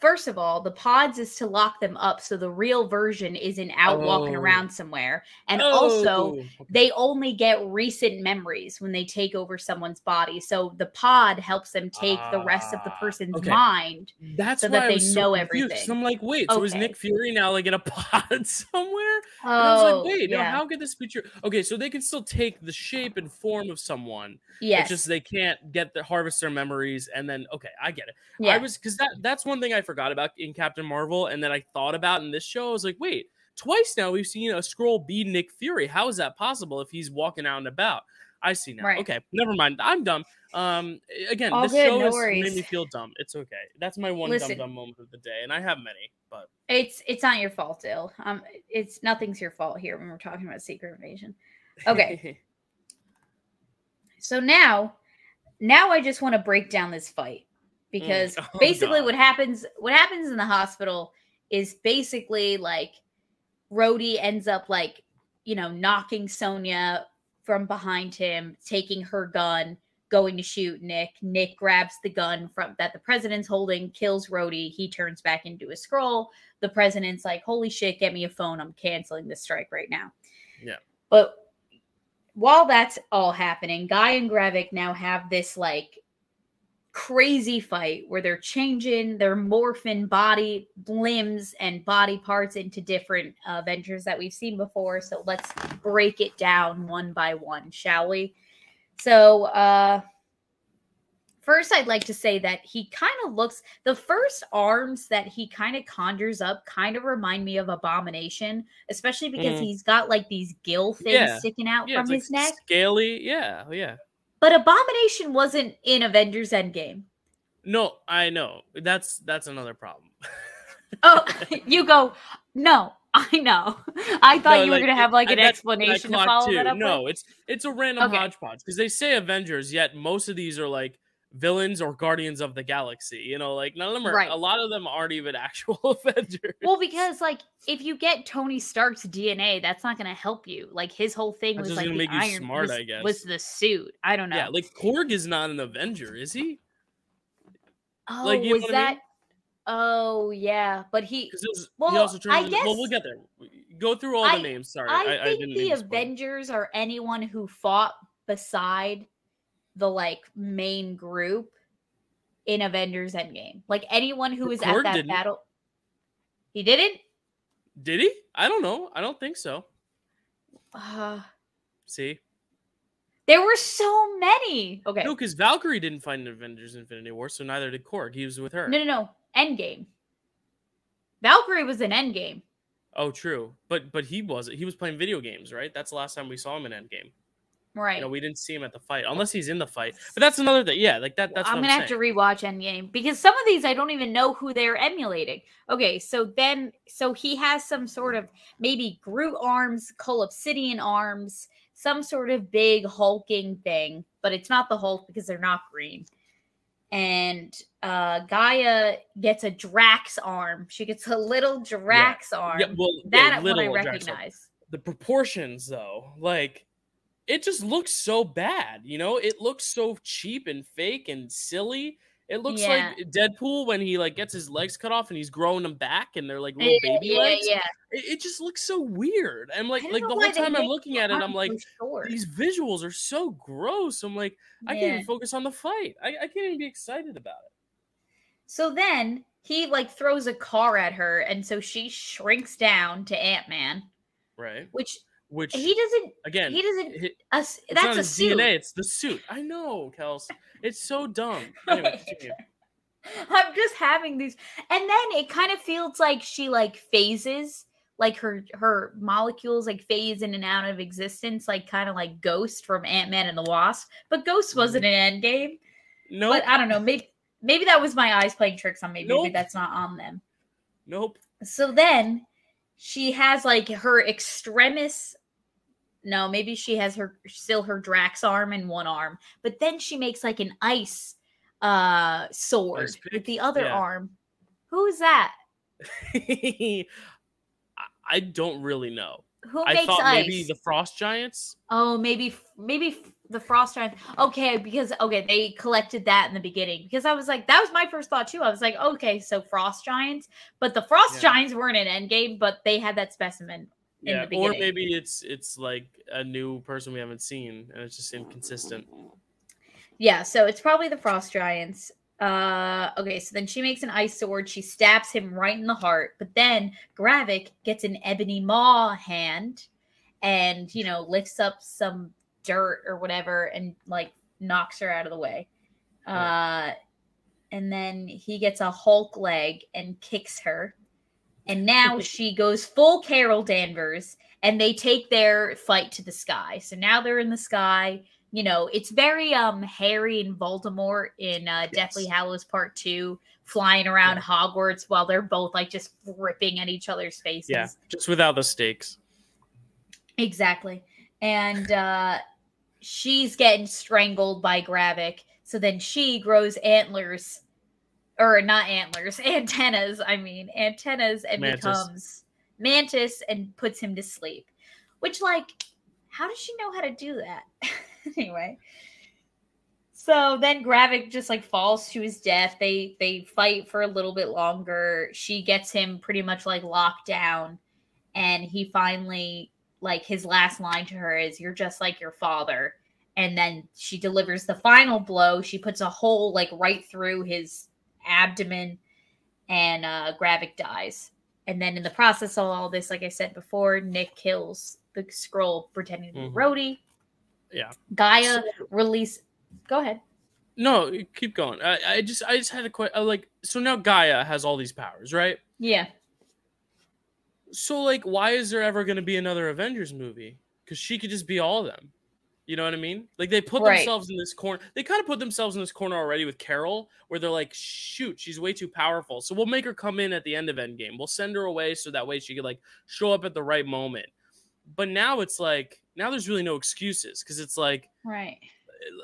First of all, the pods is to lock them up so the real version isn't out oh. walking around somewhere. And oh. also, they only get recent memories when they take over someone's body. So the pod helps them take uh, the rest of the ah, person's okay. mind. That's so that they know so everything. So I'm like, wait, so okay. is Nick Fury now like in a pod somewhere? Oh, and I was like, oh, wait, yeah. no, how could this be true? Okay, so they can still take the shape and form of someone. Yes. It's just they can't get the harvest their memories and then okay, I get it. Yeah. I was because that that's one thing I forgot about in Captain Marvel, and then I thought about in this show. I was like, wait, twice now we've seen a Skrull be Nick Fury. How is that possible if he's walking out and about? I see now. Right. Okay, never mind. I'm dumb. Um, again, All this good, show no has worries. made me feel dumb. It's okay. That's my one Listen, dumb dumb moment of the day, and I have many, but it's it's not your fault, Ill. Um, it's nothing's your fault here when we're talking about Secret Invasion. Okay. so now, now I just want to break down this fight. Mm. because mm. oh, basically God. what happens what happens in the hospital is basically like Rhodey ends up like you know knocking Sonya from behind him, taking her gun, going to shoot Nick. Nick grabs the gun from that the president's holding, kills Rhodey. He turns back into a Skrull. The president's like, "Holy shit, get me a phone. I'm canceling this strike right now." Yeah. But while that's all happening, Guy and Gravik now have this like crazy fight where they're changing their morphin body limbs and body parts into different Avengers that we've seen before. So let's break it down one by one, shall we? So, uh, first, I'd like to say that he kind of looks the first arms that he kind of conjures up kind of remind me of Abomination, especially because Mhm. he's got like these gill things Yeah. sticking out Yeah, from his like neck. scaly. Yeah, yeah. But Abomination wasn't in Avengers Endgame. No, I know. That's that's another problem. Oh, you go. No, I know. I thought No, you were like, gonna have like an that's what I explanation to follow too. that up No, with. it's it's a random Okay. hodgepodge because they say Avengers, yet most of these are like villains or Guardians of the Galaxy. You know, like none of them are. Right. A lot of them aren't even actual Avengers. Well, because like if you get Tony Stark's DNA, that's not gonna help you. Like his whole thing That's was like the make you iron smart, was, I guess. was the suit. I don't know. yeah, like Korg is not an Avenger, is he? oh, like, was what I mean? that? Oh yeah, but he. Because he also I turns. into- Well, we'll get there. Go through all I- the names. Sorry, I, I, I, think the to. Avengers are anyone who fought beside the like main group in Avengers Endgame. Like anyone who was Korg at that didn't. battle. He didn't. Did he? I don't know. I don't think so. Uh, See, there were so many. Okay. no, because Valkyrie didn't find Avengers Infinity War, so neither did Korg. He was with her. No, no, no. Endgame. Valkyrie was in Endgame. Oh, true. But but he wasn't. He was playing video games, right? That's the last time we saw him in Endgame. Right. You know, we didn't see him at the fight, unless he's in the fight. But that's another thing. Yeah, like that. That's I'm what gonna I'm have to rewatch Endgame because some of these I don't even know who they're emulating. Okay, so then so he has some sort of maybe Groot arms, Obsidian arms, some sort of big hulking thing, but it's not the Hulk because they're not green. And uh G'iah gets a Drax arm. She gets a little Drax arm. Yeah, well, that yeah, one I little Drax arm. recognize. the proportions though like it just looks so bad you know? It looks so cheap and fake and silly. It looks Yeah. like deadpool when he like gets his legs cut off and he's growing them back and they're like little Yeah, baby yeah, legs. yeah. It, it just looks so weird. I'm like like the whole time i'm looking at it i'm like short. these visuals are so gross. I'm like i can't even focus on the fight. I, I can't even be excited about it. So then he like throws a car at her, and so she shrinks down to Ant Man, right. which which he doesn't. again He doesn't. it- A, s- it's not that's a suit. dna it's the suit i know kels it's so dumb anyway. I'm just having these, and then it kind of feels like she like phases, like her her molecules like phase in and out of existence, like kind of like Ghost from Ant Man and the Wasp. But Ghost mm-hmm. wasn't an end Endgame. nope But I don't know. Maybe maybe that was my eyes playing tricks on me. Maybe that's not on them. nope So then she has like her extremis. No, maybe she has her still her Drax arm in one arm, but then she makes like an ice uh sword Ice with the other Yeah. arm. Who is that? I- don't really know. Who I makes thought ice? maybe the Frost Giants. oh, maybe maybe the frost giants. Okay, because okay, they collected that in the beginning because I was like, that was my first thought too. I was like, okay, so frost giants, but the frost Yeah. giants weren't in Endgame, but they had that specimen. Yeah, or maybe it's it's like a new person we haven't seen, and it's just inconsistent. Yeah, so it's probably the frost giants. Uh okay, so then she makes an ice sword, she stabs him right in the heart, but then Gravik gets an ebony maw hand and you know lifts up some dirt or whatever and like knocks her out of the way. Uh and then he gets a Hulk leg and kicks her. And now she goes full Carol Danvers and they take their fight to the sky. So now they're in the sky you know, it's very um Harry and Voldemort in uh Deathly Yes. Hallows Part Two, flying around Yeah. Hogwarts while they're both like just ripping at each other's faces. Yeah, just without the stakes. Exactly. And uh she's getting strangled by Gravik. So then she grows antlers or not antlers, antennas, I mean, antennas and Mantis. becomes mantis and puts him to sleep. Which like how does she know how to do that? anyway. So then Gravik just like falls to his death. They they fight for a little bit longer. She gets him pretty much like locked down and he finally like his last line to her is you're just like your father and then she delivers the final blow. She puts a hole like right through his abdomen, and uh, Gravik dies. And then in the process of all this, like I said before, Nick kills the Skrull pretending to be Mhm. Rhodey. Yeah. G'iah So- release. Go ahead. No, keep going. I, I just I just had a question. Like, so now G'iah has all these powers, right? Yeah. So like, why is there ever going to be another Avengers movie? Because she could just be all of them. You know what I mean? Like they put Right. themselves in this corner. They kind of put themselves in this corner already with Carol, where they're like, "Shoot, she's way too powerful." So we'll make her come in at the end of Endgame. We'll send her away so that way she could like show up at the right moment. But now it's like now there's really no excuses because it's like Right.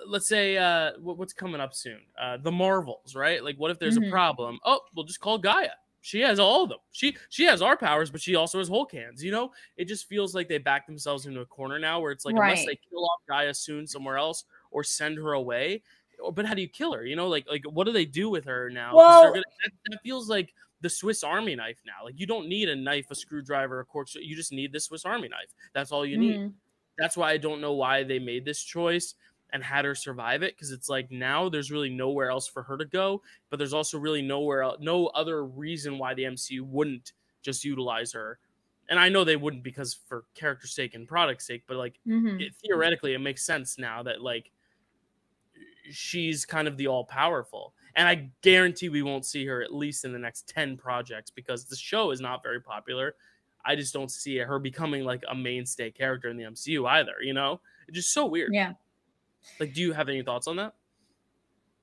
let's say uh what's coming up soon uh the marvels right like what if there's Mhm. a problem oh we'll just call G'iah she has all of them she she has our powers but she also has hulk hands you know it just feels like they back themselves into a corner now where it's like unless they kill off G'iah soon somewhere else or send her away or but how do you kill her you know like like what do they do with her now? Well- gonna, that, that feels like the Swiss Army knife now. Like you don't need a knife, a screwdriver, a cork. You just need the Swiss Army knife. That's all you need Mhm. that's why I don't know why they made this choice and had her survive it because it's like now there's really nowhere else for her to go, but there's also really nowhere else, no other reason why the MCU wouldn't just utilize her. And I know they wouldn't because for character sake and product sake, but like Mhm. it, theoretically, it makes sense now that like she's kind of the all powerful. And I guarantee we won't see her at least in the next 10 projects because the show is not very popular. I just don't see her becoming like a mainstay character in the MCU either, you know? It's just so weird. Yeah. Like, do you have any thoughts on that?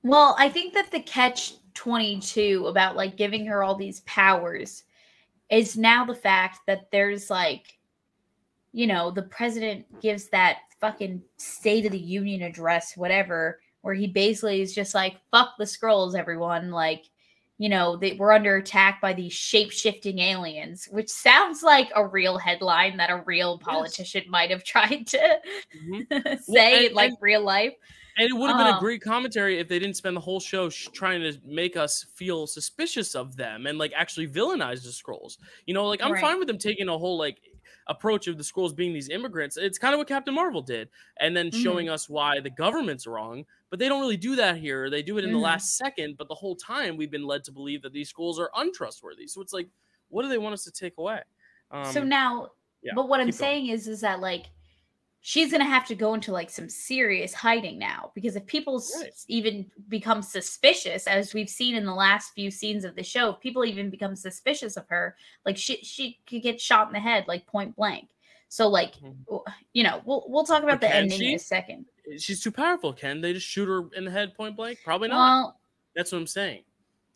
Well, I think that the catch 22 about like giving her all these powers is now the fact that there's like, you know, the president gives that fucking State of the Union address, whatever, where he basically is just like, fuck the Skrulls, everyone. Like, you know, they, we're under attack by these shape shifting aliens, which sounds like a real headline that a real politician might have tried to Mhm. say and- like and- real life. And it would have been a Um, great commentary if they didn't spend the whole show sh- trying to make us feel suspicious of them and like actually villainize the Skrulls. You know, like I'm Right. fine with them taking a whole like approach of the Skrulls being these immigrants. It's kind of what Captain Marvel did, and then Mhm. showing us why the government's wrong. But they don't really do that here. They do it in the Mhm. last second. But the whole time we've been led to believe that these Skrulls are untrustworthy. So it's like, what do they want us to take away? Um, so now yeah, but what i'm going. saying is is that like she's gonna have to go into like some serious hiding now because if people s- Right. even become suspicious as we've seen in the last few scenes of the show if people even become suspicious of her like she she could get shot in the head like point blank so like Mhm. you know we'll we'll talk about But the ending in a second she's too powerful. Can they just shoot her in the head point blank? Probably not. well That's what I'm saying.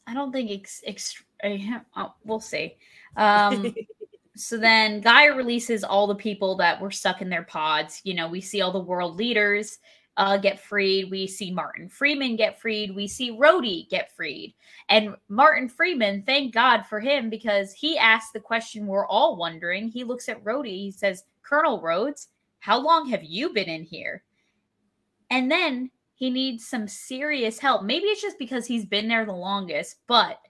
i don't think ex, ex, oh, we'll see um so then G'iah releases all the people that were stuck in their pods. You know, we see all the world leaders uh, get freed. We see Martin Freeman get freed. We see Rhodey get freed. And Martin Freeman, thank God for him because he asked the question we're all wondering. He looks at Rhodey. He says, Colonel Rhodes, how long have you been in here? And then he needs some serious help. Maybe it's just because he's been there the longest, but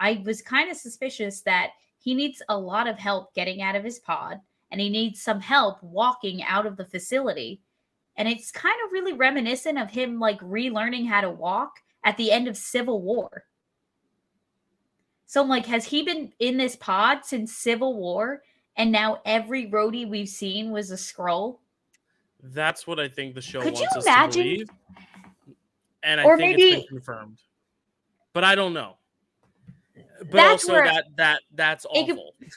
I was kind of suspicious that he needs a lot of help getting out of his pod and he needs some help walking out of the facility. And it's kind of really reminiscent of him like relearning how to walk at the end of Civil War. So I'm like, has he been in this pod since Civil War? And now every Rhodey we've seen was a Skrull? That's what I think the show Could you wants us imagine? to believe. And I Or think it's maybe- been confirmed. But I don't know. But That's also where- that that that's It could- awful.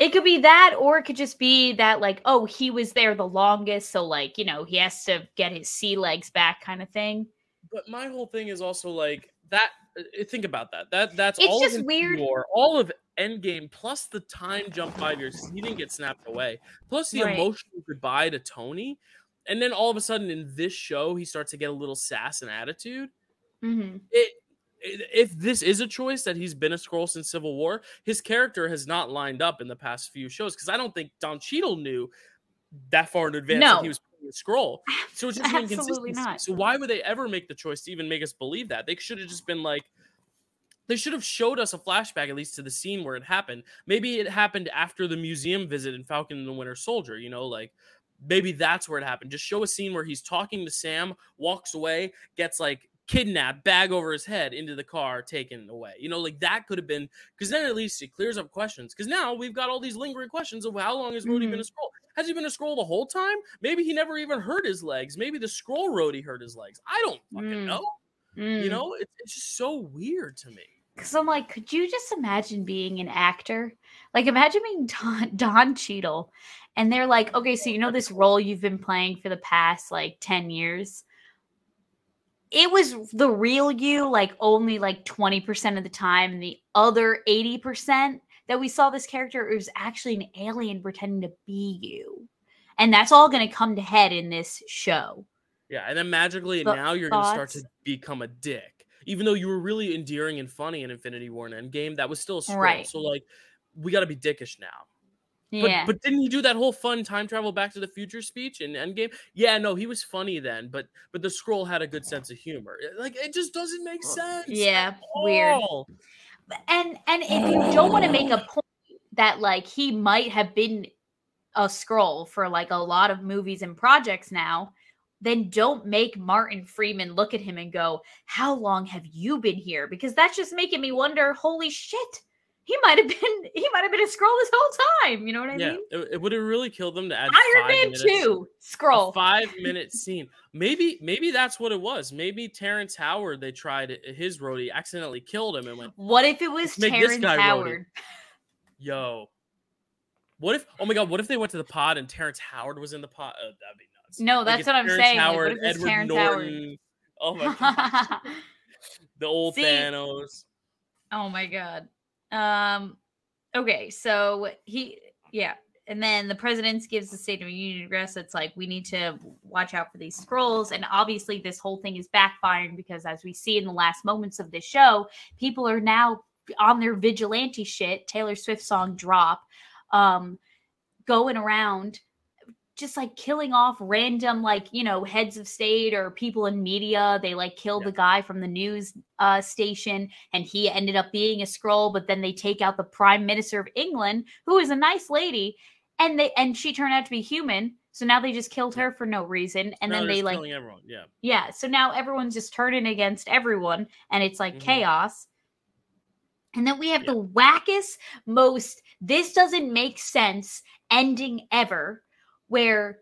It could be that, or it could just be that, like, oh, he was there the longest. So, like, you know, he has to get his sea legs back kind of thing. But my whole thing is also like that uh, think about that. That that's It's all just of weird. War, all of Endgame plus the time jump five years. He didn't get snapped away. Plus the Right. emotional goodbye to Tony. And then all of a sudden in this show, he starts to get a little sass and attitude. Mm-hmm. it- if this is a choice that he's been a Skrull since Civil War, his character has not lined up in the past few shows because I don't think Don Cheadle knew that far in advance No. that he was playing a Skrull. So it's just Absolutely not. So why would they ever make the choice to even make us believe that? They should have just been like, they should have showed us a flashback at least to the scene where it happened. Maybe it happened after the museum visit in Falcon and the Winter Soldier. You know, like maybe that's where it happened. Just show a scene where he's talking to Sam, walks away, gets like kidnapped, bag over his head into the car, taken away. You know, like that could have been because then at least it clears up questions. Because now we've got all these lingering questions of how long has Rhodey mm-hmm. been a Skrull? Has he been a Skrull the whole time? Maybe he never even hurt his legs. Maybe the Skrull Rhodey hurt his legs. I don't fucking mm. know. Mm. You know, it, it's just so weird to me. Because I'm like, could you just imagine being an actor? Like, imagine being Don, Don Cheadle, and they're like, okay, so you know this role you've been playing for the past like 10 years? It was the real you, like only like 20% of the time. And the other 80% that we saw this character, it was actually an alien pretending to be you. And that's all going to come to head in this show. Yeah. And then magically, but now you're going to start to become a dick even though you were really endearing and funny in Infinity War and Endgame, that was still a Right. So like, we got to be dickish now. Yeah. But, but didn't he do that whole fun time travel Back to the Future speech in Endgame? Yeah, no, he was funny then, but but the Skrull had a good sense of humor. Like it just doesn't make sense. Yeah, weird. And and if you don't want to make a point that like he might have been a Skrull for like a lot of movies and projects now, then don't make Martin Freeman look at him and go, How long have you been here? Because that's just making me wonder, holy shit, he might have been he might have been a Skrull this whole time. You know what I yeah, mean? It, it would have really killed them to add Iron Man two Skrull five minute scene. Maybe maybe that's what it was. Maybe Terrence Howard they tried his Rhodey accidentally killed him and went. What if it was Terrence Howard? Rhodey. Yo, what if? Oh my god! What if they went to the pod and Terrence Howard was in the pod? Oh, that'd be nuts. no, that's like what I'm Terrence saying. Howard, like, Edward Terrence Norton. Howard? Oh my god. the old See, Thanos. Oh my god. Um okay, so he yeah, and then the president gives the State of the Union address. It's like we need to watch out for these Skrulls, and obviously this whole thing is backfiring because, as we see in the last moments of this show, people are now on their vigilante shit. Taylor Swift song drop, um, going around just like killing off random like you know heads of state or people in media. They like killed yeah. the guy from the news uh, station and he ended up being a Skrull but then they take out the prime minister of england who is a nice lady and they and she turned out to be human. So now they just killed her for no reason and no, then they like everyone. Yeah. Yeah. So now everyone's just turning against everyone and it's like mm-hmm. chaos. And then we have yeah. the wackest most this doesn't make sense ending ever where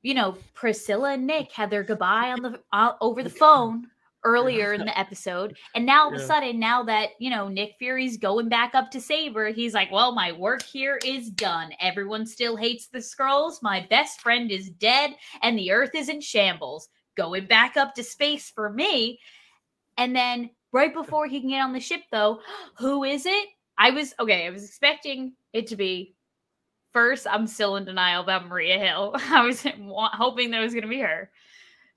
you know Priscilla and Nick had their goodbye on the uh, over the phone earlier in the episode. And now all of a sudden now that you know Nick Fury's going back up to Saber he's like well my work here is done. Everyone still hates the Skrulls. My best friend is dead and the earth is in shambles. Going back up to space for me. And then right before he can get on the ship though who is it? I was okay I was expecting it to be First, I'm still in denial about Maria Hill. I was hoping that it was going to be her.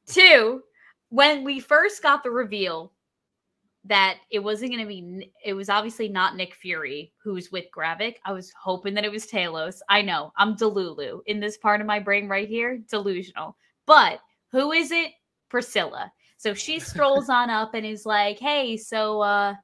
Two, when we first got the reveal that it wasn't going to be, it was obviously not Nick Fury who's with Gravik. I was hoping that it was Talos. I know I'm Delulu in this part of my brain right here, delusional. But who is it? Priscilla. So she strolls on up and is like, "Hey, so uh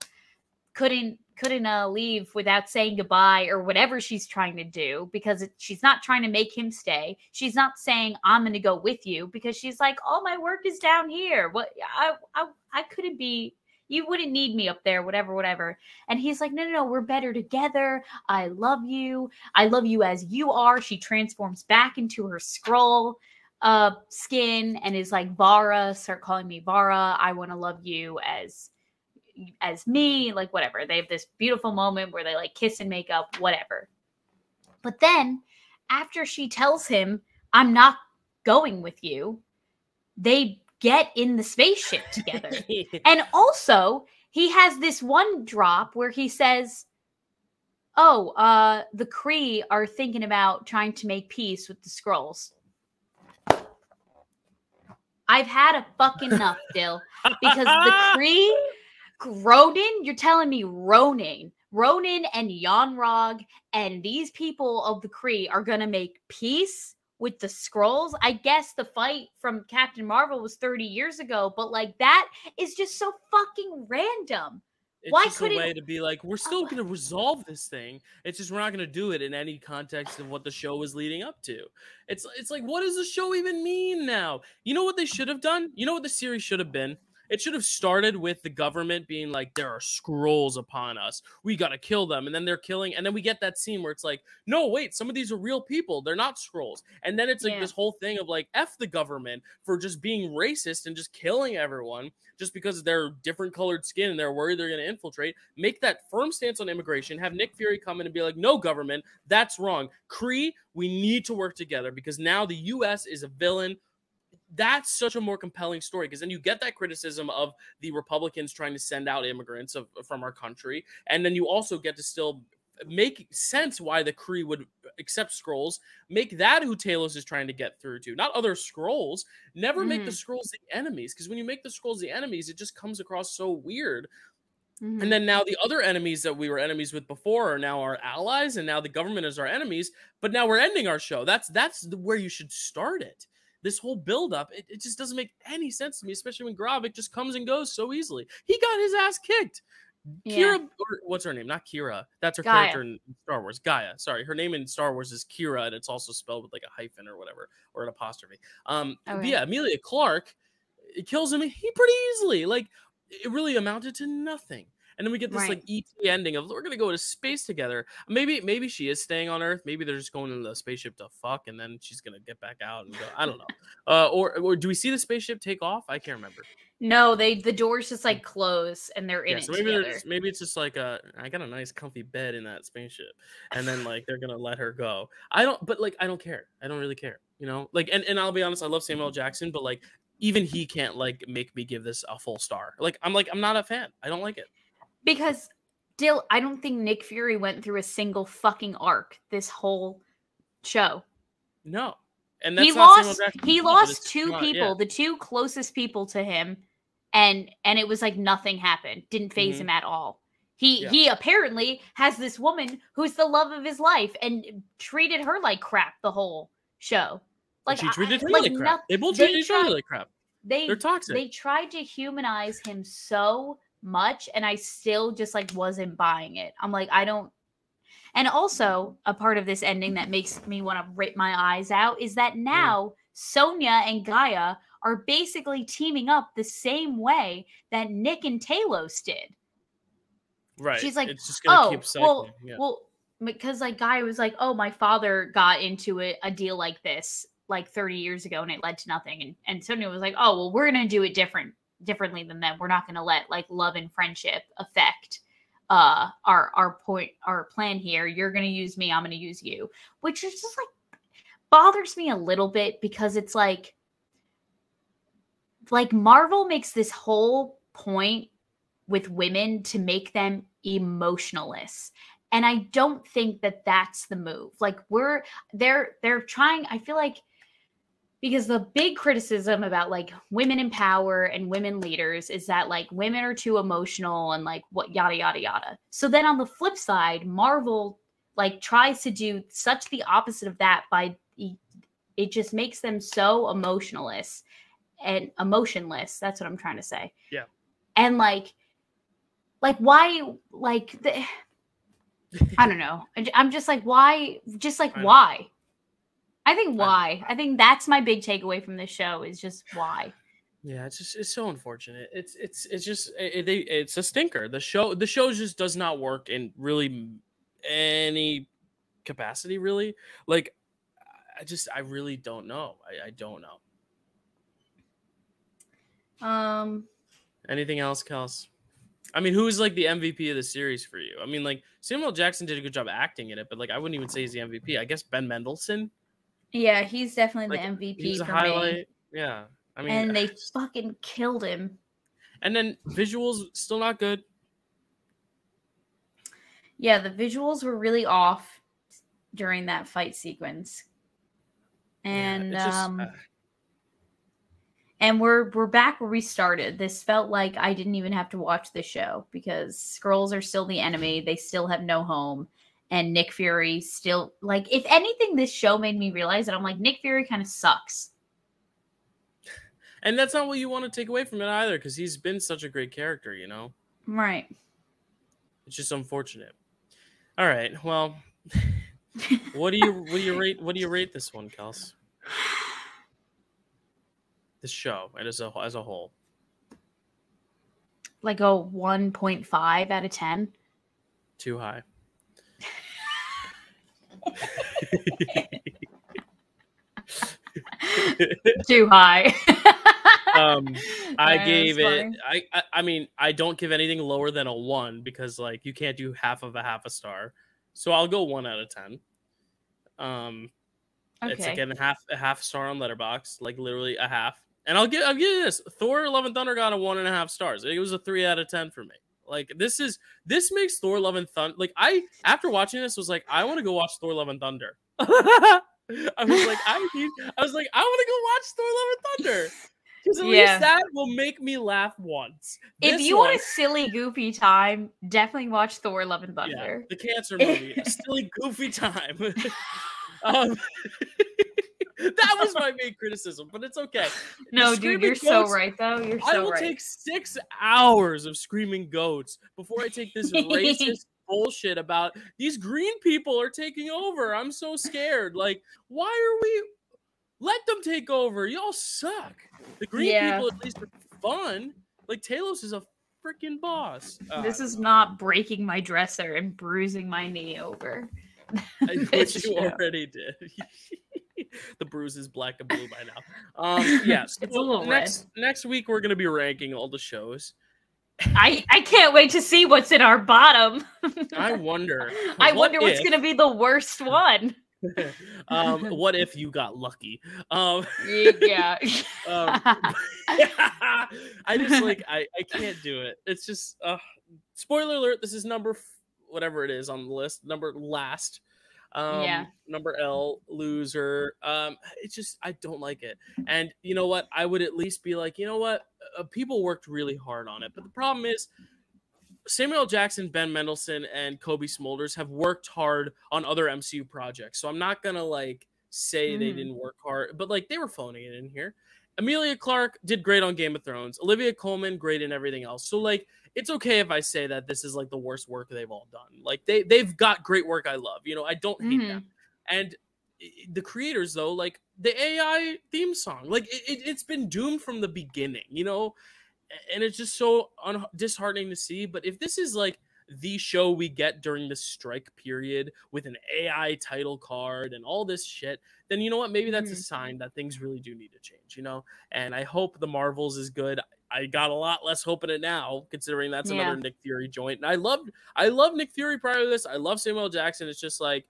couldn't couldn't uh, leave without saying goodbye or whatever she's trying to do because it, she's not trying to make him stay. She's not saying I'm going to go with you because she's like, all my work is down here. What I, I I couldn't be. You wouldn't need me up there, whatever, whatever. And he's like, no, no, no, we're better together. I love you. I love you as you are. She transforms back into her Skrull uh skin and is like Vara, start calling me Vara. I want to love you as as me, like whatever. They have this beautiful moment where they like kiss and make up, whatever. But then after she tells him, I'm not going with you, they get in the spaceship together. and also, he has this one drop where he says, Oh, uh, the Kree are thinking about trying to make peace with the Skrulls. I've had a fucking enough, Dyl, because the Kree Ronan, you're telling me Ronan, Ronan and Yon-Rogg and these people of the Kree are gonna make peace with the Skrulls. I guess the fight from Captain Marvel was 30 years ago, but like that is just so fucking random. It's Why just a couldn't- way to be like, we're still going to resolve this thing. It's just we're not going to do it in any context of what the show was leading up to. It's it's like, what does the show even mean now? You know what they should have done? You know what the series should have been? It should have started with the government being like, there are Skrulls upon us. We got to kill them. And then they're killing. And then we get that scene where it's like, no, wait, some of these are real people. They're not Skrulls. And then it's like Yeah. this whole thing of like, F the government for just being racist and just killing everyone just because they're different colored skin and they're worried they're going to infiltrate. Make that firm stance on immigration. Have Nick Fury come in and be like, no, government, that's wrong. Kree, we need to work together because now the U.S. is a villain. That's such a more compelling story because then you get that criticism of the Republicans trying to send out immigrants of, from our country. And then you also get to still make sense why the Kree would accept Skrulls. Make that who Talos is trying to get through to, not other Skrulls. Never make the Skrulls the enemies because when you make the Skrulls the enemies, it just comes across so weird. Mhm. And then now the other enemies that we were enemies with before are now our allies, and now the government is our enemies. But now we're ending our show. That's that's the, where you should start it. This whole buildup, it, it just doesn't make any sense to me, especially when Gravik just comes and goes so easily. He got his ass kicked. Yeah. Kira, or what's her name? Not Kira. That's her G'iah. character in Star Wars. G'iah. Sorry, her name in Star Wars is Kira, and it's also spelled with like a hyphen or whatever, or an apostrophe. Um, but Okay. yeah, Emilia Clarke it kills him he pretty easily. Like it really amounted to nothing. And then we get this like ET ending of we're gonna go to space together. Maybe maybe she is staying on Earth. Maybe they're just going in the spaceship to fuck, and then she's gonna get back out and go. I don't know. Uh, or or do we see the spaceship take off? I can't remember. No, they the doors just like close and they're in Yeah, it so maybe maybe it's just like a I got a nice comfy bed in that spaceship, and then like they're gonna let her go. I don't, but like I don't care. I don't really care. You know, like and and I'll be honest, I love Samuel Jackson, but like even he can't like make me give this a full star. Like I'm like I'm not a fan. I don't like it. Because still, I don't think Nick Fury went through a single fucking arc this whole show. No, and that's he lost he lost two not- people, yeah. the two closest people to him, and and it was like nothing happened. Didn't phase Mhm. him at all. He Yeah. he apparently has this woman who's the love of his life and treated her like crap the whole show. Like Like she treated I- him like like crap. they both treated each other like crap. they They're toxic. they tried to humanize him so much and i still just like wasn't buying it i'm like i don't and also a part of this ending that makes me want to rip my eyes out is that now Sonya and G'iah are basically teaming up the same way that nick and talos did right. she's like, it's just gonna oh keep cycling. well yeah. well because like guy was like oh my father got into it, a deal like this like 30 years ago and it led to nothing and and Sonya was like oh well we're gonna do it different differently than them. we're not gonna let like love and friendship affect uh our our point our plan here you're gonna use me i'm gonna use you which is just like bothers me a little bit because it's like like marvel makes this whole point with women to make them emotionless and i don't think that that's the move like we're they're they're trying i feel like because the big criticism about like women in power and women leaders is that like women are too emotional and like what yada yada yada. So then on the flip side marvel like tries to do such the opposite of that by it just makes them so emotionless and emotionless. That's what i'm trying to say. Yeah. and like like why like the, i don't know. I'm just like why just like why i think why I think that's my big takeaway from this show is just why Yeah, it's just it's so unfortunate. It's it's it's just it, they it's a stinker. The show the show just does not work in really any capacity. Really, like I just I really don't know. I, I don't know. um Anything else, Kels? I mean, who's like the MVP of the series for you? I mean, like Samuel Jackson did a good job acting in it, but like I wouldn't even say he's the MVP. I guess Ben Mendelsohn. Yeah he's definitely Like, the mvp He's a for me highlight. Yeah, I mean, and they fucking killed him and then visuals still not good. yeah the visuals were really off during that fight sequence and it's just, um uh, and we're we're back where we started. This felt like I didn't even have to watch the show because Skrulls are still the enemy. They still have no home, and Nick Fury still like. If anything, this show made me realize that I'm like Nick Fury kind of sucks. and that's not what you want to take away from it either, because he's been such a great character. You know. Right. It's just unfortunate. All right. Well, what do you what do you rate what do you rate this one, Kels? This show and as a as a whole. Like a 1.5 out of 10. Too high. Too high. um i Yeah, gave it. I, I i mean i don't give anything lower than a one because like you can't do half of a half a star so i'll go one out of ten um it's Okay. again half a half star on Letterboxd like literally a half and i'll give i'll give you this thor love and thunder got a one and a half stars it was a three out of ten for me like this is this makes thor love and thunder like i after watching this was like i want to go watch thor love and thunder i was like i need i was like i want to go watch thor love and thunder because at Yeah. least that will make me laugh once if This you one- want a silly, goofy time, definitely watch Thor: Love and yeah, Thunder. the cancer movie a silly goofy time um that was my main criticism but it's okay No, dude, you're so right though. You're so I will right. take six hours of screaming goats before I take this racist bullshit about these green people are taking over. I'm so scared. Like, why are we? Let them take over. Y'all suck. The green Yeah. people at least are fun. Like Talos is a freaking boss. Uh, this is not breaking my dresser and bruising my knee over. which you show. already did. the bruise is black and blue by now. Um, yeah, It's a so little next next week we're gonna be ranking all the shows. I I can't wait to see what's in our bottom. I wonder. I wonder what's going to be the worst one. um, what if you got lucky? Um, yeah. um, I just like I I can't do it. It's just uh, spoiler alert. This is number f- whatever it is on the list. Number last. Um, Yeah. Number L loser. Um, it's just I don't like it. And you know what? I would at least be like, you know what? Uh, people worked really hard on it, but the problem is. Samuel Jackson, Ben Mendelsohn, and Cobie Smulders have worked hard on other MCU projects. So I'm not gonna like say they Mhm. didn't work hard, but like they were phoning it in here. Emilia Clarke did great on Game of Thrones. Olivia Colman, great in everything else. So like it's okay if I say that this is like the worst work they've all done. Like they they've got great work I love. You know, I don't hate Mhm. them. And the creators though, like the AI theme song, like it, it, it's been doomed from the beginning. You know, and it's just so un- disheartening to see. But if this is like the show we get during the strike period with an AI title card and all this shit, then you know what? Maybe that's a Mhm. sign that things really do need to change, you know? And I hope the Marvels is good. I got a lot less hope in it now, considering that's Yeah. another Nick Fury joint. And I loved I love Nick Fury prior to this. I love Samuel Jackson. It's just like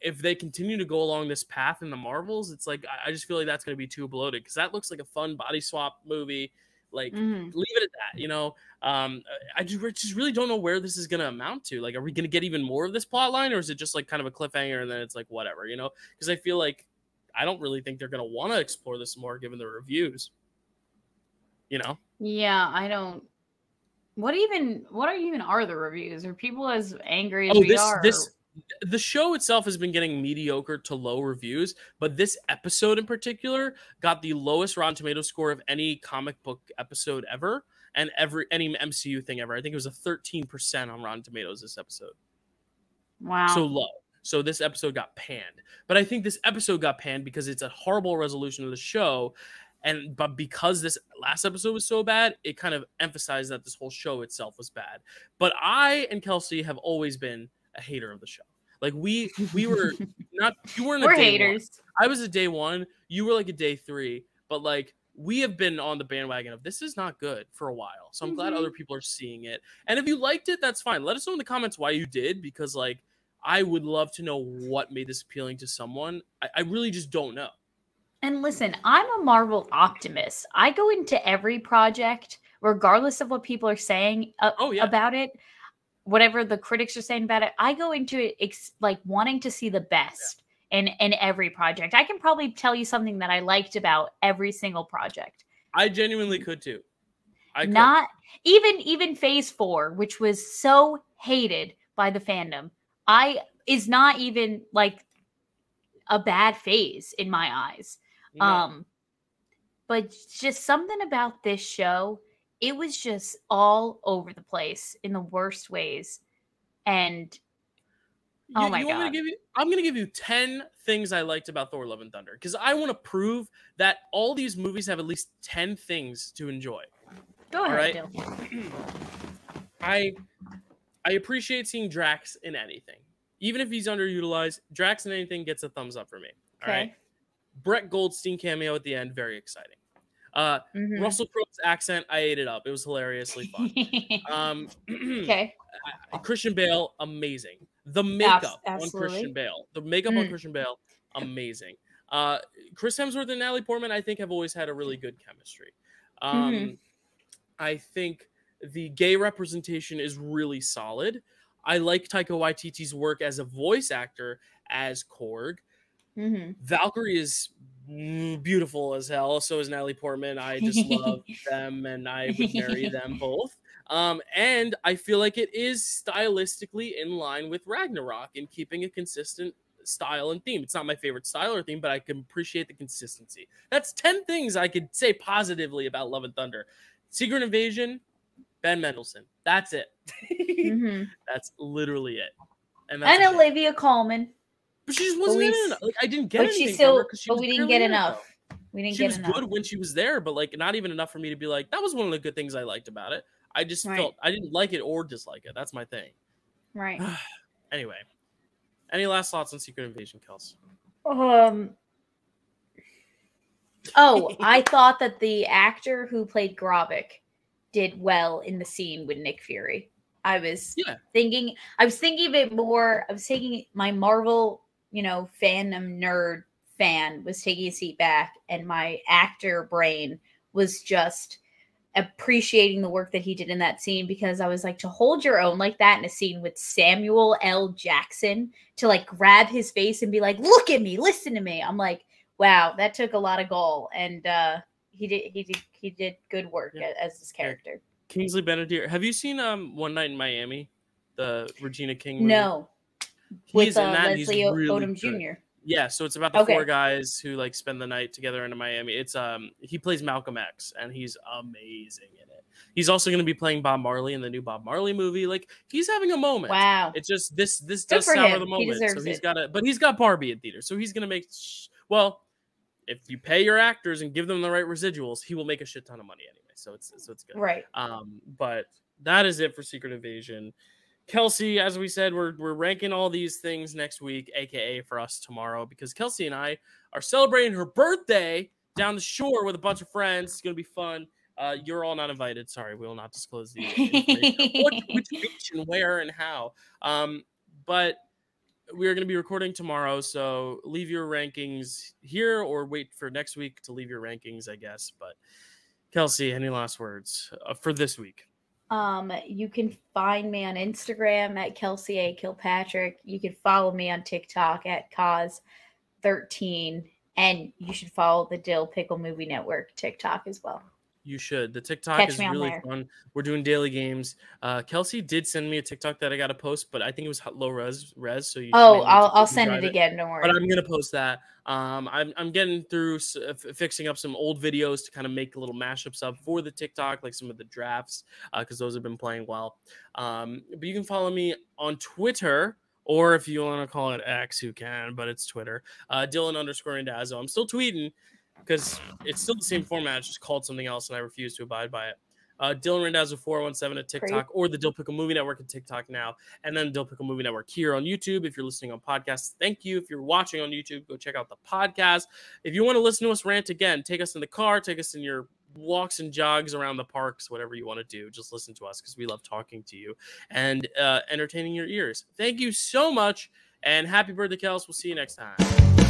if they continue to go along this path in the Marvels, it's like I- just feel like that's gonna be too bloated because that looks like a fun body swap movie. Like Mhm. leave it at that you know um i just, just really don't know where this is going to amount to like are we going to get even more of this plot line or is it just like kind of a cliffhanger and then it's like whatever you know because i feel like i don't really think they're going to want to explore this more given the reviews you know Yeah, I don't. What even? What are even are the reviews? Are people as angry as oh we this are? this the show itself has been getting mediocre to low reviews but this episode in particular got the lowest rotten tomato score of any comic book episode ever and every any mcu thing ever i think it was a 13% on rotten tomatoes this episode wow. so low. So this episode got panned. But I think this episode got panned because it's a horrible resolution of the show. And but because this last episode was so bad, it kind of emphasized that this whole show itself was bad. But I and Kelsey have always been a hater of the show. Like we we were not you weren't a We're day one. haters. I was a day one. You were like a day three. But like we have been on the bandwagon of this is not good for a while. So I'm glad Mhm. other people are seeing it. And if you liked it, that's fine. Let us know in the comments why you did, because like I would love to know what made this appealing to someone. I, I really just don't know. And listen, I'm a Marvel optimist. I go into every project, regardless of what people are saying uh, Oh, yeah. about it, whatever the critics are saying about it. I go into it ex- like wanting to see the best in in every project. I can probably tell you something that I liked about every single project. I genuinely could too. I could. Not even even Phase Four, which was so hated by the fandom. I is not even like a bad phase in my eyes. No. Um, but just something about this show, it was just all over the place in the worst ways. And oh You- my you want me god. to give you? I'm gonna give you ten things I liked about Thor: Love and Thunder because I want to prove that all these movies have at least ten things to enjoy. Go ahead, right. I I appreciate seeing Drax in anything, even if he's underutilized. Drax in anything gets a thumbs up for me. All right. Brett Goldstein cameo at the end, very exciting. Uh, Mhm. Russell Crowe's accent, I ate it up. It was hilariously fun. Um, okay. Christian Bale, amazing. The makeup on. Christian Bale, the makeup on Mm. Christian Bale, amazing. Uh, Chris Hemsworth and Natalie Portman, I think, have always had a really good chemistry. Um, Mhm. I think the gay representation is really solid. I like Taika Waititi's work as a voice actor as Korg. Hmm Valkyrie is beautiful as hell. So is Natalie Portman. I just love them, and I would marry them both. Um, and I feel like it is stylistically in line with Ragnarok in keeping a consistent style and theme. It's not my favorite style or theme, but I can appreciate the consistency. That's 10 things I could say positively about Love and Thunder. Secret Invasion, Ben Mendelsohn. That's it. hmm That's literally it. And, And. Olivia Colman, but she just wasn't we in it. Like I didn't get but anything she from still, her she but we didn't get enough. though. We didn't she get was enough. good when she was there, but like not even enough for me to be like that was one of the good things I liked about it. I just Right. felt I didn't like it or dislike it. That's my thing. Right. Anyway, any last thoughts on Secret Invasion, Kels? Um. Oh, I thought that the actor who played Gravik did well in the scene with Nick Fury. I was Yeah. thinking, I was thinking of it more. I was taking my Marvel, you know, fandom nerd fan was taking a seat back, and my actor brain was just appreciating the work that he did in that scene because I was like to hold your own like that in a scene with Samuel L. Jackson to like grab his face and be like, "Look at me, listen to me." I'm like, "Wow, that took a lot of goal." And uh he did he did he did good work Yeah. as this character. Kingsley Ben-Adir. Have you seen um One Night in Miami, the Regina King? movie? No, with uh, in that. and he's Leslie O- really Odom good. Jr. Yeah, so it's about the Okay. four guys who like spend the night together in Miami. It's um he plays Malcolm X and he's amazing in it. He's also going to be playing Bob Marley in the new Bob Marley movie. Like he's having a moment. Wow. It's just this this Good does sour him. the He moment. so he's got a but he's got Barbie in theater. So he's going to make sh- well if you pay your actors and give them the right residuals, he will make a shit ton of money anyway. So it's so it's good. Right. Um, but that is it for Secret Invasion. Kelsey, as we said, we're we're ranking all these things next week, aka for us tomorrow, because Kelsey and I are celebrating her birthday down the shore with a bunch of friends. It's gonna be fun. Uh, you're all not invited. Sorry, we will not disclose the what, which beach and where and how. Um, but we are going to be recording tomorrow, so leave your rankings here or wait for next week to leave your rankings, I guess. But Kelsey, any last words uh, for this week? Um, you can find me on Instagram at Kelsey A. Kilpatrick. You can follow me on TikTok at Cause13. And you should follow the Dyl Pickle Movie Network TikTok as well. You should. The TikTok Catch is really there. fun. We're doing daily games. Uh, Kelsey did send me a TikTok that I got to post, but I think it was low res. res so you Oh, may need to I'll, I'll send it again. Don't worry. but I'm gonna post that. Um, I'm I'm getting through uh, f- fixing up some old videos to kind of make little mashups up for the TikTok, like some of the drafts, because those have been playing well. Um, but you can follow me on Twitter, or if you want to call it X, you can, but it's Twitter. Uh, Dylan underscore Randazzo. I'm still tweeting because it's still the same format, it's just called something else, and I refuse to abide by it. Uh, Dylan Randazzo 417 at TikTok or the Dyl Pickle Movie Network at TikTok now, and then Dyl Pickle Movie Network here on YouTube. If you're listening on podcasts, thank you. If you're watching on YouTube, go check out the podcast. If you want to listen to us rant again, take us in the car, take us in your walks and jogs around the parks, whatever you want to do. Just listen to us because we love talking to you and uh, entertaining your ears. Thank you so much, and happy birthday, Kels. We'll see you next time.